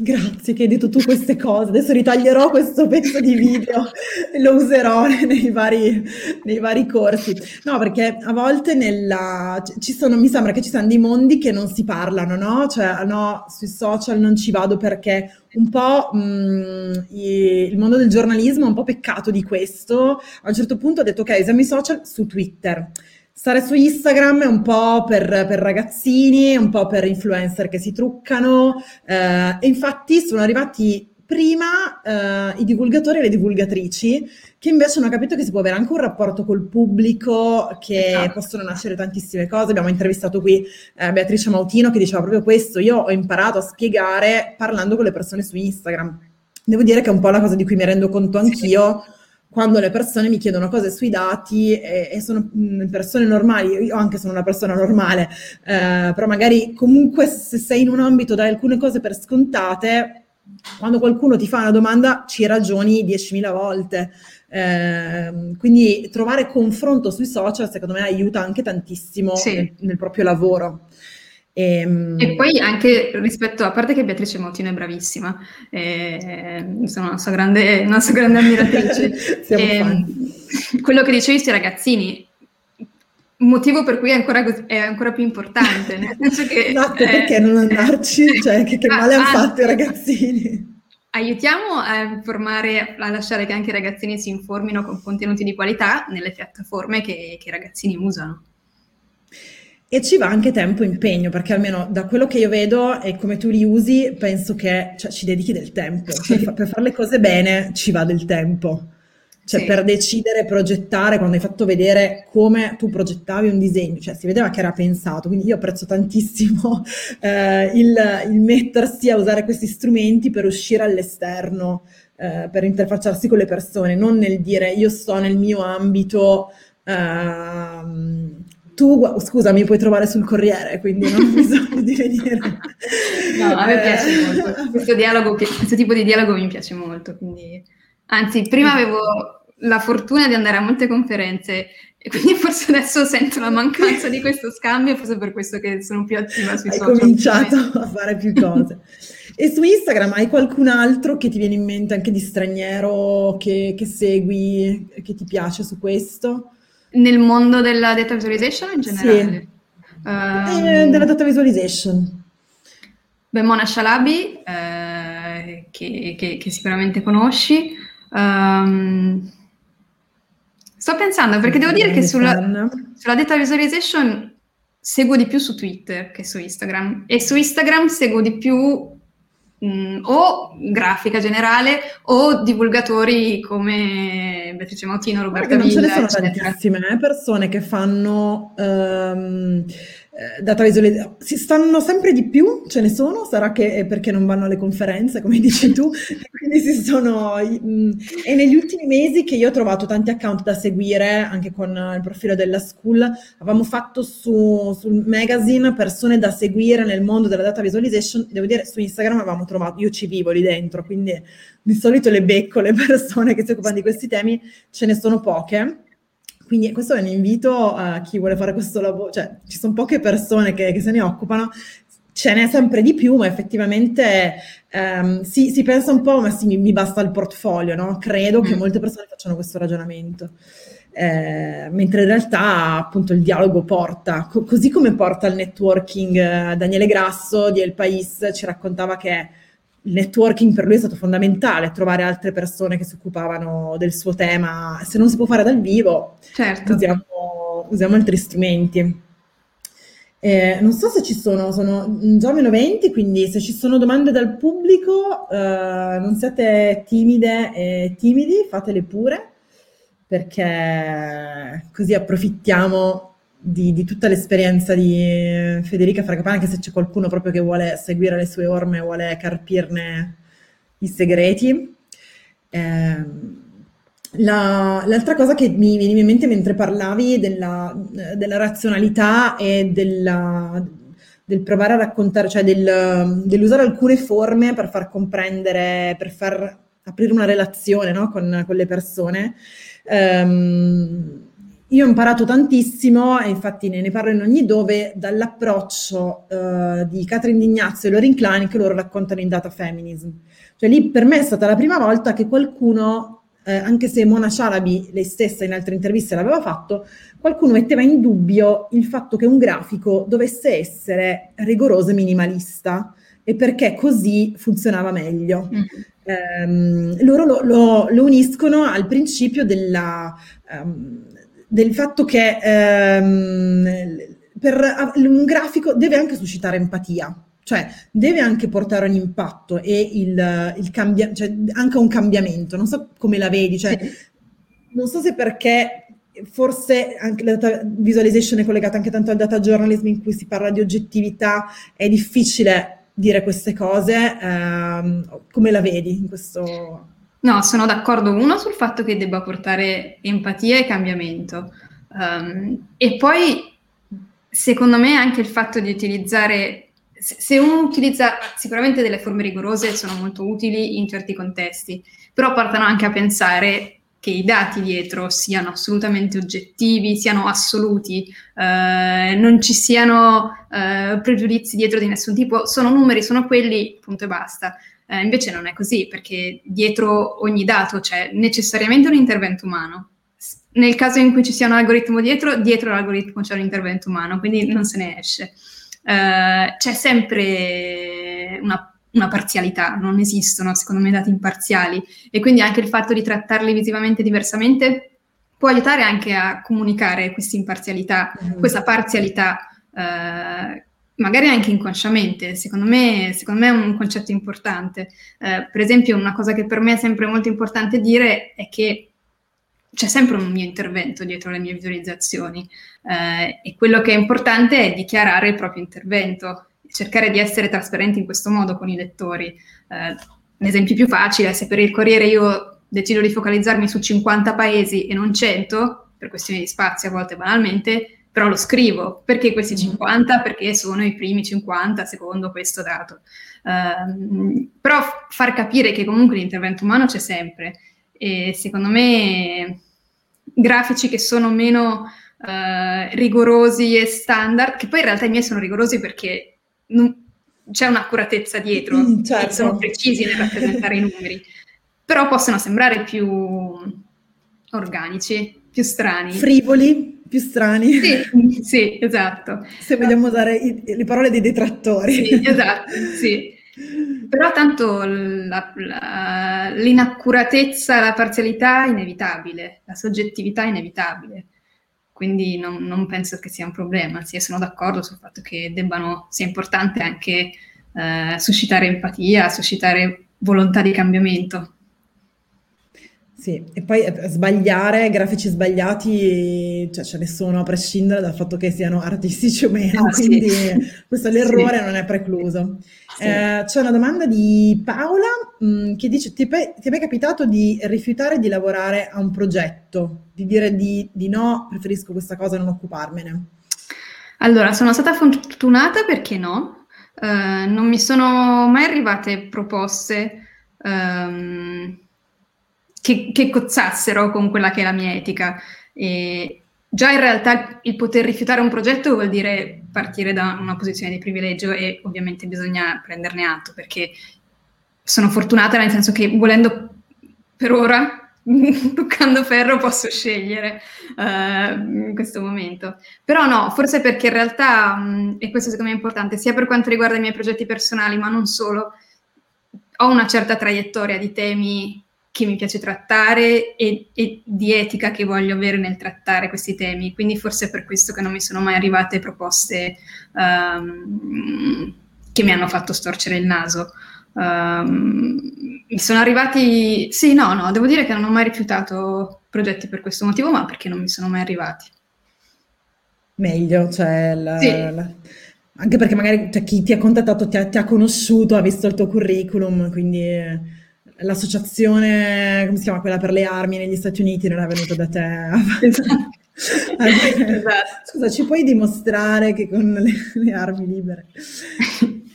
Grazie che hai detto tu queste cose. Adesso ritaglierò questo pezzo di video e lo userò nei vari, nei vari corsi. No, perché a volte nella, ci sono, mi sembra che ci siano dei mondi che non si parlano, no? Cioè, no, sui social non ci vado perché un po' mh, mm, il mondo del giornalismo è un po' peccato di questo. A un certo punto ho detto, ok, usiamo i social su Twitter. Stare su Instagram è un po' per, per ragazzini, un po' per influencer che si truccano eh, e infatti sono arrivati prima eh, i divulgatori e le divulgatrici che invece hanno capito che si può avere anche un rapporto col pubblico, che esatto. possono nascere tantissime cose. Abbiamo intervistato qui eh, Beatrice Mautino che diceva proprio questo, io ho imparato a spiegare parlando con le persone su Instagram. Devo dire che è un po' la cosa di cui mi rendo conto anch'io. Sì quando le persone mi chiedono cose sui dati e, e sono mh, persone normali, io anche sono una persona normale, eh, però magari comunque se sei in un ambito dai alcune cose per scontate, quando qualcuno ti fa una domanda ci ragioni 10.000 volte. Eh, quindi trovare confronto sui social secondo me aiuta anche tantissimo sì. nel, nel proprio lavoro. E, ehm, e, poi anche rispetto, a parte che Beatrice Mautino è bravissima, eh, sono una sua grande, una sua grande ammiratrice. eh, quello che dicevi sui ragazzini, motivo per cui è ancora, è ancora più importante, nel senso che... Esatto, eh, perché non andarci? Cioè, che, che male hanno fatto i ragazzini? Aiutiamo a informare, a lasciare che anche i ragazzini si informino con contenuti di qualità nelle piattaforme che, che i ragazzini usano. E ci va anche tempo e impegno, perché almeno da quello che io vedo e come tu li usi, penso che cioè, ci dedichi del tempo. Sì. Per, per, fare le cose bene ci va del tempo. Cioè, sì. per decidere, progettare, quando hai fatto vedere come tu progettavi un disegno, cioè si vedeva che era pensato. Quindi io apprezzo tantissimo eh, il, il, mettersi a usare questi strumenti per uscire all'esterno, eh, per interfacciarsi con le persone, non nel dire io sto nel mio ambito. Uh, tu, scusa, mi puoi trovare sul Corriere, quindi non ho bisogno di venire. No, a me piace eh. molto. Questo, dialogo, questo tipo di dialogo mi piace molto. Quindi... Anzi, prima avevo la fortuna di andare a molte conferenze e quindi forse adesso sento la mancanza di questo scambio, forse per questo che sono più attiva sui hai social. Hai cominciato a fare più cose. e su Instagram hai qualcun altro che ti viene in mente anche di straniero che, che segui, che ti piace su questo? Nel mondo della data visualization in generale? Sì. Um, eh, della data visualization. Beh, Mona Shalabi, eh, che, che, che, sicuramente conosci. Um, sto pensando, perché devo dire che sulla, sulla data visualization seguo di più su Twitter che su Instagram e su Instagram seguo di più mh, mm, o grafica generale o divulgatori come Beatrice Mautino, Roberta Villa, Non ce ne sono eccetera. tantissime eh, persone che fanno... Um, data visualizzazione, si stanno sempre di più, ce ne sono, sarà che è perché non vanno alle conferenze, come dici tu, quindi si sono... E negli ultimi mesi che io ho trovato tanti account da seguire, anche con il profilo della school, avevamo fatto su, sul magazine persone da seguire nel mondo della data visualization, devo dire su Instagram avevamo trovato, io ci vivo lì dentro, quindi di solito le becco le persone che si occupano di questi temi, ce ne sono poche quindi questo è un invito a chi vuole fare questo lavoro, cioè ci sono poche persone che, che se ne occupano, ce n'è sempre di più, ma effettivamente ehm, sì, si pensa un po', ma sì, mi, mi basta il portfolio, no? Credo mm. che molte persone facciano questo ragionamento. Eh, mentre in realtà appunto il dialogo porta, co- così come porta il networking, eh, Daniele Grasso di El Pais ci raccontava che il networking per lui è stato fondamentale, trovare altre persone che si occupavano del suo tema. Se non si può fare dal vivo, certo. usiamo, usiamo altri strumenti. Eh, non so se ci sono, sono già meno 20, quindi se ci sono domande dal pubblico, eh, non siate timide e timidi, fatele pure, perché così approfittiamo di, di, tutta l'esperienza di Federica Fragapane, anche se c'è qualcuno proprio che vuole seguire le sue orme, vuole carpirne i segreti. Eh, la, l'altra cosa che mi viene in mente mentre parlavi della, della razionalità e della, del provare a raccontare, cioè del, dell'usare alcune forme per far comprendere, per far aprire una relazione no? con, con, le persone. Um, io ho imparato tantissimo, e infatti ne, ne parlo in ogni dove, dall'approccio uh, di Catherine Dignazio e Lorin Klein che loro raccontano in Data Feminism. Cioè lì per me è stata la prima volta che qualcuno, eh, anche se Mona Shalabi lei stessa in altre interviste l'aveva fatto, qualcuno metteva in dubbio il fatto che un grafico dovesse essere rigoroso e minimalista e perché così funzionava meglio. Mm. Um, loro lo, lo, lo, uniscono al principio della... Um, del fatto che ehm, per un grafico deve anche suscitare empatia, cioè deve anche portare un impatto e il, il cambia, cioè anche un cambiamento. Non so come la vedi, cioè, non so se perché forse anche la data visualization è collegata anche tanto al data journalism in cui si parla di oggettività, è difficile dire queste cose. Ehm, come la vedi in questo? No, sono d'accordo uno sul fatto che debba portare empatia e cambiamento. Um, e poi, secondo me, anche il fatto di utilizzare, se uno utilizza sicuramente delle forme rigorose sono molto utili in certi contesti, però portano anche a pensare che i dati dietro siano assolutamente oggettivi, siano assoluti, eh, non ci siano eh, pregiudizi dietro di nessun tipo, sono numeri, sono quelli, punto e basta. Eh, invece non è così, perché dietro ogni dato c'è necessariamente un intervento umano. Nel caso in cui ci sia un algoritmo dietro, dietro l'algoritmo c'è un intervento umano, quindi non se ne esce. Eh, c'è sempre una, una, parzialità, non esistono secondo me dati imparziali e quindi anche il fatto di trattarli visivamente diversamente può aiutare anche a comunicare questa imparzialità, mm-hmm. questa parzialità eh, magari anche inconsciamente, secondo me, secondo me è un concetto importante. Eh, per esempio, una cosa che per me è sempre molto importante dire è che c'è sempre un mio intervento dietro le mie visualizzazioni eh, e quello che è importante è dichiarare il proprio intervento, cercare di essere trasparenti in questo modo con i lettori. Eh, l'esempio più facile è se per il Corriere io decido di focalizzarmi su 50 paesi e non 100, per questioni di spazio a volte banalmente, però lo scrivo. Perché questi 50? Mm. Perché sono i primi 50 secondo questo dato. Uh, però far capire che comunque l'intervento umano c'è sempre e secondo me grafici che sono meno uh, rigorosi e standard, che poi in realtà i miei sono rigorosi perché non, c'è un'accuratezza dietro, mm, certo. sono precisi nel rappresentare i numeri, però possono sembrare più organici, più strani. Frivoli più strani. Sì, sì esatto. Se vogliamo usare i, le parole dei detrattori. Sì, esatto, sì. Però tanto la, la, l'inaccuratezza, la parzialità è inevitabile, la soggettività è inevitabile. Quindi non, non penso che sia un problema, sì, sono d'accordo sul fatto che debbano, sia importante anche eh, suscitare empatia, suscitare volontà di cambiamento. Sì, e poi eh, sbagliare, grafici sbagliati, cioè ce ne sono a prescindere dal fatto che siano artistici o meno, ah, quindi sì. questo l'errore sì. non è precluso. Sì. Eh, c'è una domanda di Paola mh, mm, che dice: ti, pe- ti, è mai capitato di rifiutare di lavorare a un progetto, di dire di, di no, preferisco questa cosa e non occuparmene? Allora, sono stata fortunata perché no, uh, non mi sono mai arrivate proposte. Um, che, che cozzassero con quella che è la mia etica. E già in realtà il poter rifiutare un progetto vuol dire partire da una posizione di privilegio e ovviamente bisogna prenderne atto perché sono fortunata nel senso che volendo per ora, toccando ferro, posso scegliere uh, in questo momento. Però no, forse perché in realtà, um, e questo secondo me è importante, sia per quanto riguarda i miei progetti personali, ma non solo, ho una certa traiettoria di temi che mi piace trattare e, e, di etica che voglio avere nel trattare questi temi. Quindi forse è per questo che non mi sono mai arrivate proposte um, che mi hanno fatto storcere il naso. Um, mi sono arrivati, sì, no, no, devo dire che non ho mai rifiutato progetti per questo motivo, ma perché non mi sono mai arrivati. Meglio, cioè, la, sì. la, anche perché magari cioè, chi ti ha contattato ti ha, ti ha, conosciuto, ha visto il tuo curriculum, quindi l'associazione, come si chiama, quella per le armi negli Stati Uniti non è venuta da te. Esatto. esatto. Scusa, ci puoi dimostrare che con le, le armi libere?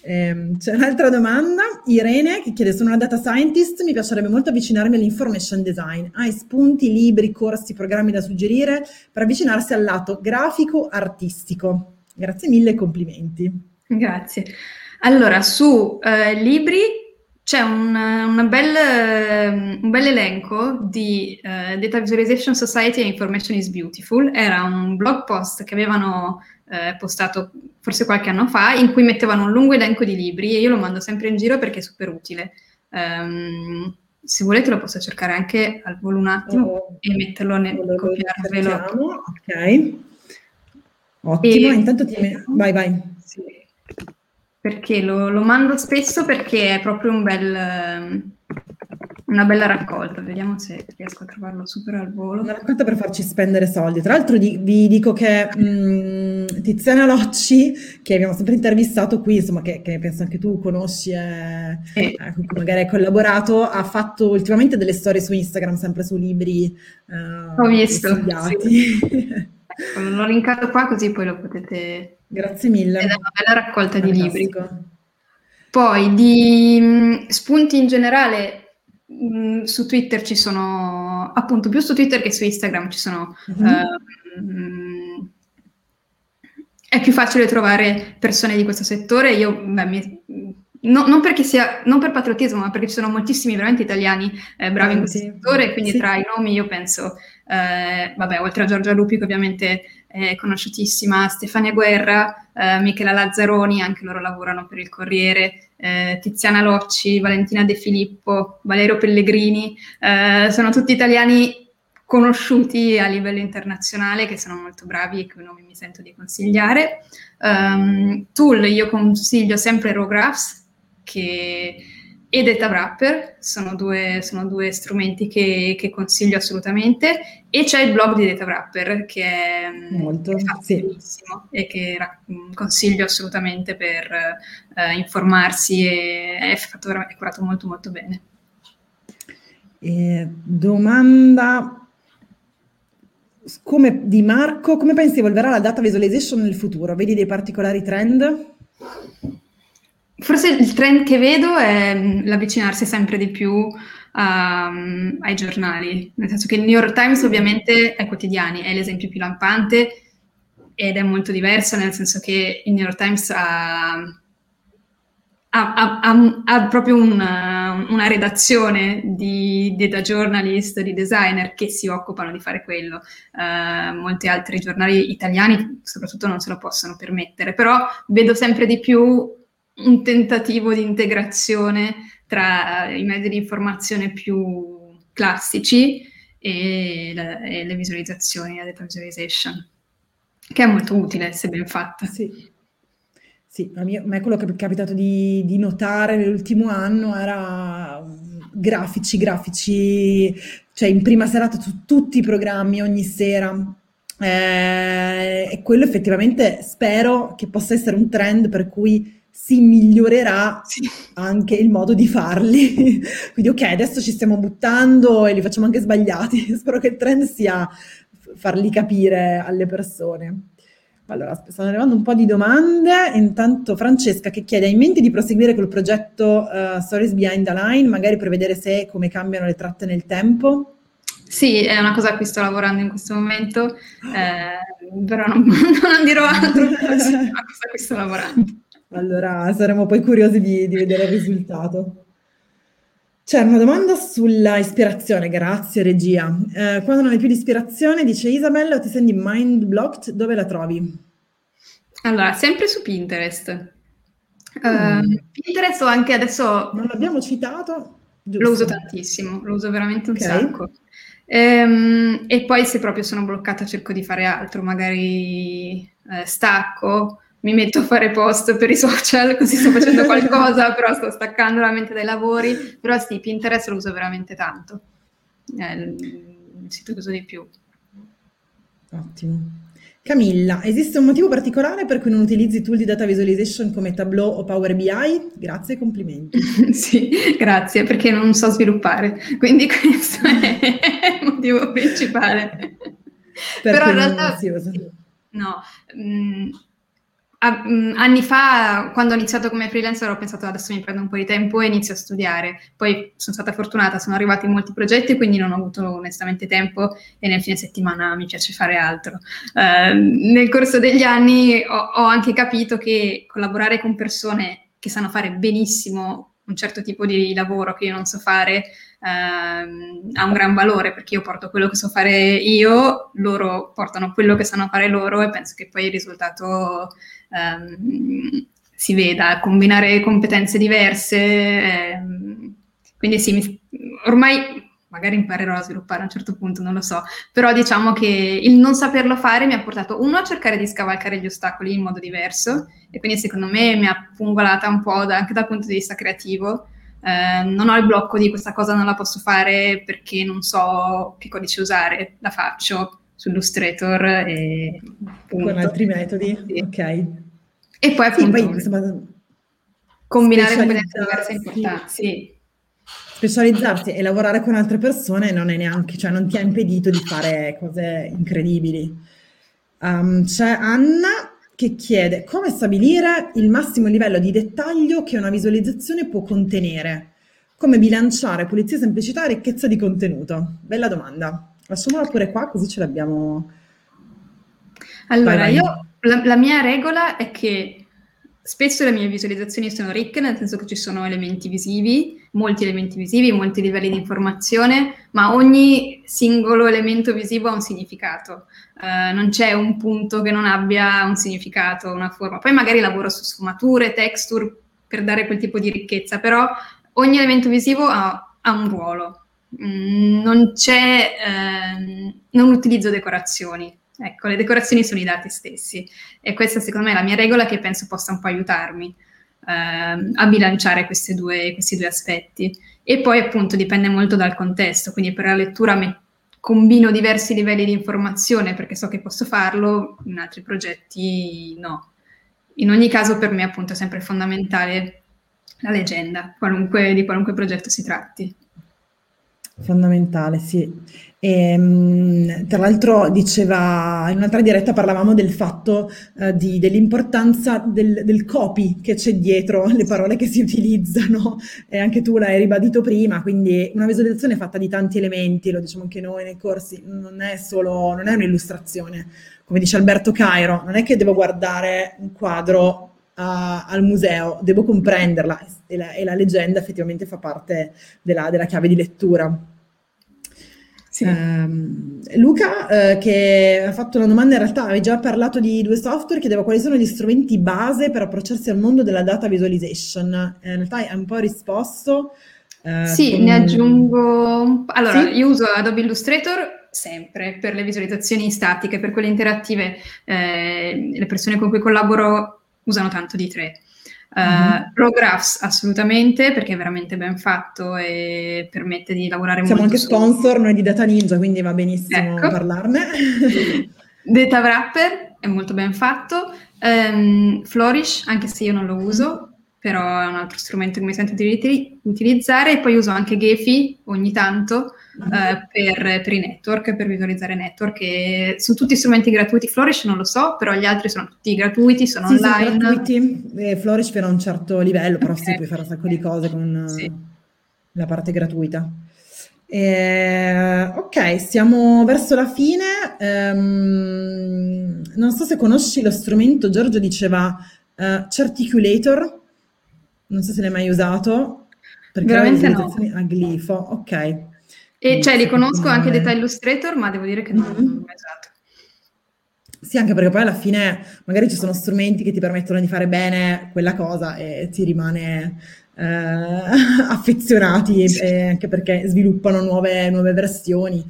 Eh, c'è un'altra domanda, Irene, che chiede, sono una data scientist, mi piacerebbe molto avvicinarmi all'information design. Hai spunti, libri, corsi, programmi da suggerire per avvicinarsi al lato grafico-artistico? Grazie mille e complimenti. Grazie. Allora, su eh, libri c'è un, una bel, un bel elenco di uh, Data Visualization Society and Information is Beautiful. Era un blog post che avevano uh, postato forse qualche anno fa in cui mettevano un lungo elenco di libri e io lo mando sempre in giro perché è super utile. Um, se volete lo posso cercare anche al volo un attimo oh, e metterlo nel copiarvelo. Ok. Ottimo, e, intanto ti... Vai, vai. Sì perché lo, lo, mando spesso perché è proprio un bel, una bella raccolta. Vediamo se riesco a trovarlo super al volo. Una raccolta per farci spendere soldi. Tra l'altro di, vi dico che mh, mm, Tiziana Locci, che abbiamo sempre intervistato qui, insomma, che, che penso anche tu conosci e eh. eh, magari hai collaborato, ha fatto ultimamente delle storie su Instagram, sempre su libri. Eh, Ho visto. Sì. L'ho linkato qua così poi lo potete... Grazie mille. È una bella raccolta Fantastico. di libri. Poi di mh, spunti in generale mh, su Twitter ci sono, appunto più su Twitter che su Instagram ci sono... Mm-hmm. Uh, è più facile trovare persone di questo settore. Io beh, mi, No, non, sia, non, per patriottismo, ma perché ci sono moltissimi veramente italiani eh, bravi in questo settore, quindi sì. tra i nomi io penso, eh, vabbè, oltre a Giorgia Lupi che ovviamente è conosciutissima, Stefania Guerra, eh, Michela Lazzaroni, anche loro lavorano per il Corriere, eh, Tiziana Locci, Valentina De Filippo, Valerio Pellegrini, eh, sono tutti italiani conosciuti a livello internazionale che sono molto bravi e che nomi mi sento di consigliare. Um, tool io consiglio sempre RawGraphs, che, e Data Wrapper, sono due, sono due strumenti che, che, consiglio assolutamente, e c'è il blog di Data Wrapper che è, Molto, è sì. e che ra- consiglio assolutamente per uh, informarsi e è, fatto, è curato molto molto bene. Eh, domanda come di Marco, come pensi evolverà la data visualization nel futuro? Vedi dei particolari trend? Forse il trend che vedo è mm, l'avvicinarsi sempre di più um, ai giornali, nel senso che il New York Times ovviamente è quotidiani, è l'esempio più lampante ed è molto diverso, nel senso che il New York Times ha, ha, ha, ha proprio una, una, redazione di data journalist, di designer che si occupano di fare quello. Uh, molti altri giornali italiani soprattutto non se lo possono permettere, però vedo sempre di più un tentativo di integrazione tra i mezzi di informazione più classici e, la, e le visualizzazioni, la data visualization, che è molto utile se ben fatta. Sì. Sì, a me, quello che è capitato di, di notare nell'ultimo anno era grafici, grafici, cioè in prima serata su tutti i programmi ogni sera. Eh, e quello effettivamente spero che possa essere un trend per cui si migliorerà sì. anche il modo di farli. Quindi ok, adesso ci stiamo buttando e li facciamo anche sbagliati. Spero che il trend sia farli capire alle persone. Allora, stanno arrivando un po' di domande. Intanto Francesca che chiede, hai in mente di proseguire col progetto uh, Stories Behind the Line, magari per vedere se e come cambiano le tratte nel tempo? Sì, è una cosa a cui sto lavorando in questo momento, eh, però non, non, dirò altro, è una cosa a cui sto lavorando. Allora saremo poi curiosi di, di vedere il risultato. C'è una domanda sulla ispirazione, grazie regia. Eh, quando non hai più di ispirazione, dice Isabella, ti senti mind blocked, dove la trovi? Allora, sempre su Pinterest. Uh, Pinterest o anche adesso... Non l'abbiamo citato? Giusto. Lo uso tantissimo, lo uso veramente un okay. sacco. Ehm, e poi se proprio sono bloccata cerco di fare altro, magari eh, stacco mi metto a fare post per i social, così sto facendo qualcosa, però sto staccando la mente dai lavori, però sì, Pinterest lo uso veramente tanto, è il sito che uso di più. Ottimo. Camilla, esiste un motivo particolare per cui non utilizzi tool di data visualization come Tableau o Power BI? Grazie e complimenti. sì, grazie, perché non so sviluppare, quindi questo è il motivo principale. Per Però in realtà... No, mh, mm, Mm, anni fa, quando ho iniziato come freelancer, ho pensato adesso mi prendo un po' di tempo e inizio a studiare. Poi sono stata fortunata, sono arrivati molti progetti, quindi non ho avuto onestamente tempo e nel fine settimana mi piace fare altro. Uh, nel corso degli anni ho, ho anche capito che collaborare con persone che sanno fare benissimo un certo tipo di lavoro che io non so fare ehm, ha un gran valore perché io porto quello che so fare io, loro portano quello che sanno fare loro e penso che poi il risultato ehm, si veda, combinare competenze diverse. Ehm, quindi sì, mi, ormai magari imparerò a sviluppare a un certo punto, non lo so, però diciamo che il non saperlo fare mi ha portato uno a cercare di scavalcare gli ostacoli in modo diverso e quindi secondo me mi ha pungolata un po' da, anche dal punto di vista creativo. Eh, non ho il blocco di questa cosa non la posso fare perché non so che codice usare, la faccio su Illustrator e punto. con altri metodi, sì. ok. E poi appunto sì, poi, insomma, combinare competenze diverse è importante, sì specializzarsi e lavorare con altre persone non è neanche, cioè non ti ha impedito di fare cose incredibili. Um, c'è Anna che chiede come stabilire il massimo livello di dettaglio che una visualizzazione può contenere. Come bilanciare pulizia, semplicità e ricchezza di contenuto? Bella domanda. Lasciamola pure qua così ce l'abbiamo. Allora, vai, vai. io la, la mia regola è che Spesso le mie visualizzazioni sono ricche, nel senso che ci sono elementi visivi, molti elementi visivi, molti livelli di informazione, ma ogni singolo elemento visivo ha un significato. Uh, non c'è un punto che non abbia un significato, una forma. Poi magari lavoro su sfumature, texture per dare quel tipo di ricchezza, però ogni elemento visivo ha, ha un ruolo. Mm, non c'è, eh, non utilizzo decorazioni, Ecco, le decorazioni sono i dati stessi e questa secondo me è la mia regola che penso possa un po' aiutarmi eh, a bilanciare due, questi due aspetti. E poi appunto dipende molto dal contesto, quindi per la lettura me- combino diversi livelli di informazione perché so che posso farlo, in altri progetti no. In ogni caso per me appunto è sempre fondamentale la leggenda, qualunque, di qualunque progetto si tratti. Fondamentale, sì. E, ehm, tra l'altro diceva, in un'altra diretta parlavamo del fatto eh, di, dell'importanza del, del, copy che c'è dietro le parole che si utilizzano e anche tu l'hai ribadito prima, quindi una visualizzazione fatta di tanti elementi, lo diciamo anche noi nei corsi, non è solo, non è un'illustrazione, come dice Alberto Cairo, non è che devo guardare un quadro a, al museo, devo comprenderla e la, e la, leggenda effettivamente fa parte della, della chiave di lettura. Sì. Um, Luca, eh, che ha fatto una domanda, in realtà avevi già parlato di due software, chiedeva quali sono gli strumenti base per approcciarsi al mondo della data visualization. Eh, in realtà hai un po' risposto. Eh, sì, con... ne aggiungo. Allora, sì? io uso Adobe Illustrator sempre per le visualizzazioni statiche, per quelle interattive. Eh, le persone con cui collaboro usano tanto di tre. Uh, mm-hmm. Rographs assolutamente perché è veramente ben fatto e permette di lavorare Siamo molto Siamo anche sponsor noi di Data Ninja quindi va benissimo ecco. parlarne Data Wrapper è molto ben fatto um, Flourish anche se io non lo uso però è un altro strumento che mi sento di utilizzare e poi uso anche Gephi ogni tanto uh, per, per, i network, per visualizzare network e su tutti strumenti gratuiti, Flourish non lo so, però gli altri sono tutti gratuiti, sono sì, online. Sono gratuiti, eh, Flourish per un certo livello, però okay. sì, puoi fare un sacco di cose con sì. la parte gratuita. Eh, ok, siamo verso la fine. Um, non so se conosci lo strumento, Giorgio diceva uh, Certiculator, non so se l'hai mai usato. Perché Veramente no. a glifo, ok. E cioè li conosco anche Data Illustrator, ma devo dire che non, mm-hmm. usato. Sì, anche perché poi alla fine magari ci sono strumenti che ti permettono di fare bene quella cosa e ti rimane eh, affezionati, sì. anche perché sviluppano nuove, nuove versioni.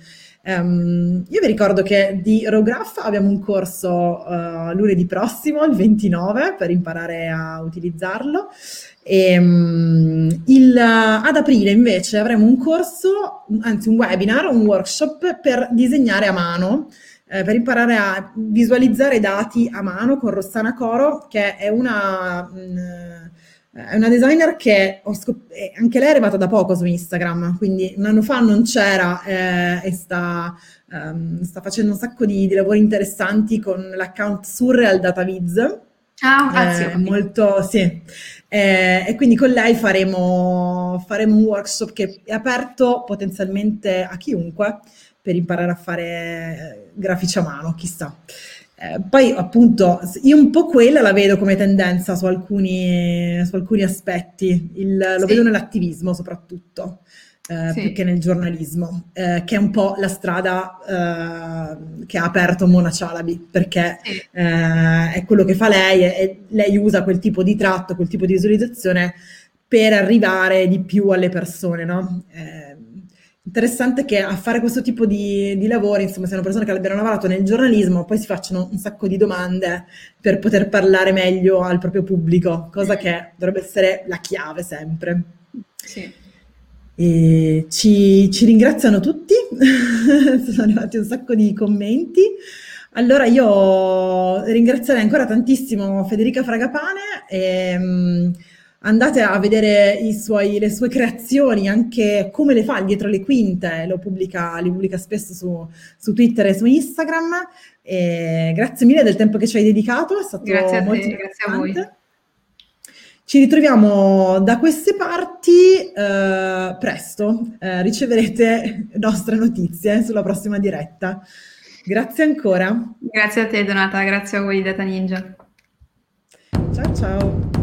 Um, io vi ricordo che di Rograph abbiamo un corso uh, lunedì prossimo, il 29, per imparare a utilizzarlo. E, um, il, ad aprile invece avremo un corso, anzi un webinar, un workshop per disegnare a mano, eh, per imparare a visualizzare dati a mano con Rossana Coro, che è una... Mh, mm, è una designer che scop- eh, anche lei è arrivata da poco su Instagram, quindi un anno fa non c'era eh, e sta, um, sta, facendo un sacco di, di, lavori interessanti con l'account Surreal Dataviz. Ah, grazie. Eh, molto, sì. Eh, e quindi con lei faremo, faremo un workshop che è aperto potenzialmente a chiunque per imparare a fare eh, grafici a mano, chissà. Eh, poi appunto io un po' quella la vedo come tendenza su alcuni, su alcuni aspetti, Il, lo sì. vedo nell'attivismo soprattutto. Eh, sì. più che nel giornalismo, eh, che è un po' la strada eh, che ha aperto Mona Cialabi, perché sì. Eh, è quello che fa lei e, e, lei usa quel tipo di tratto, quel tipo di visualizzazione per arrivare di più alle persone, no? Interessante che a fare questo tipo di, di, lavori, insomma, siano persone che abbiano lavorato nel giornalismo, poi si facciano un sacco di domande per poter parlare meglio al proprio pubblico, cosa che dovrebbe essere la chiave sempre. Sì. E ci, ci ringraziano tutti, sono arrivati un sacco di commenti. Allora io ringrazierei ancora tantissimo Federica Fragapane e, mm, andate a vedere suoi, le sue creazioni, anche come le fa dietro le quinte, lo pubblica, li pubblica spesso su, su Twitter e su Instagram. E grazie mille del tempo che ci hai dedicato, è stato grazie molto te, grazie a voi. Ci ritroviamo da queste parti eh, presto, eh, riceverete nostre notizie sulla prossima diretta. Grazie ancora. Grazie a te Donata, grazie a voi Data Ninja. Ciao ciao.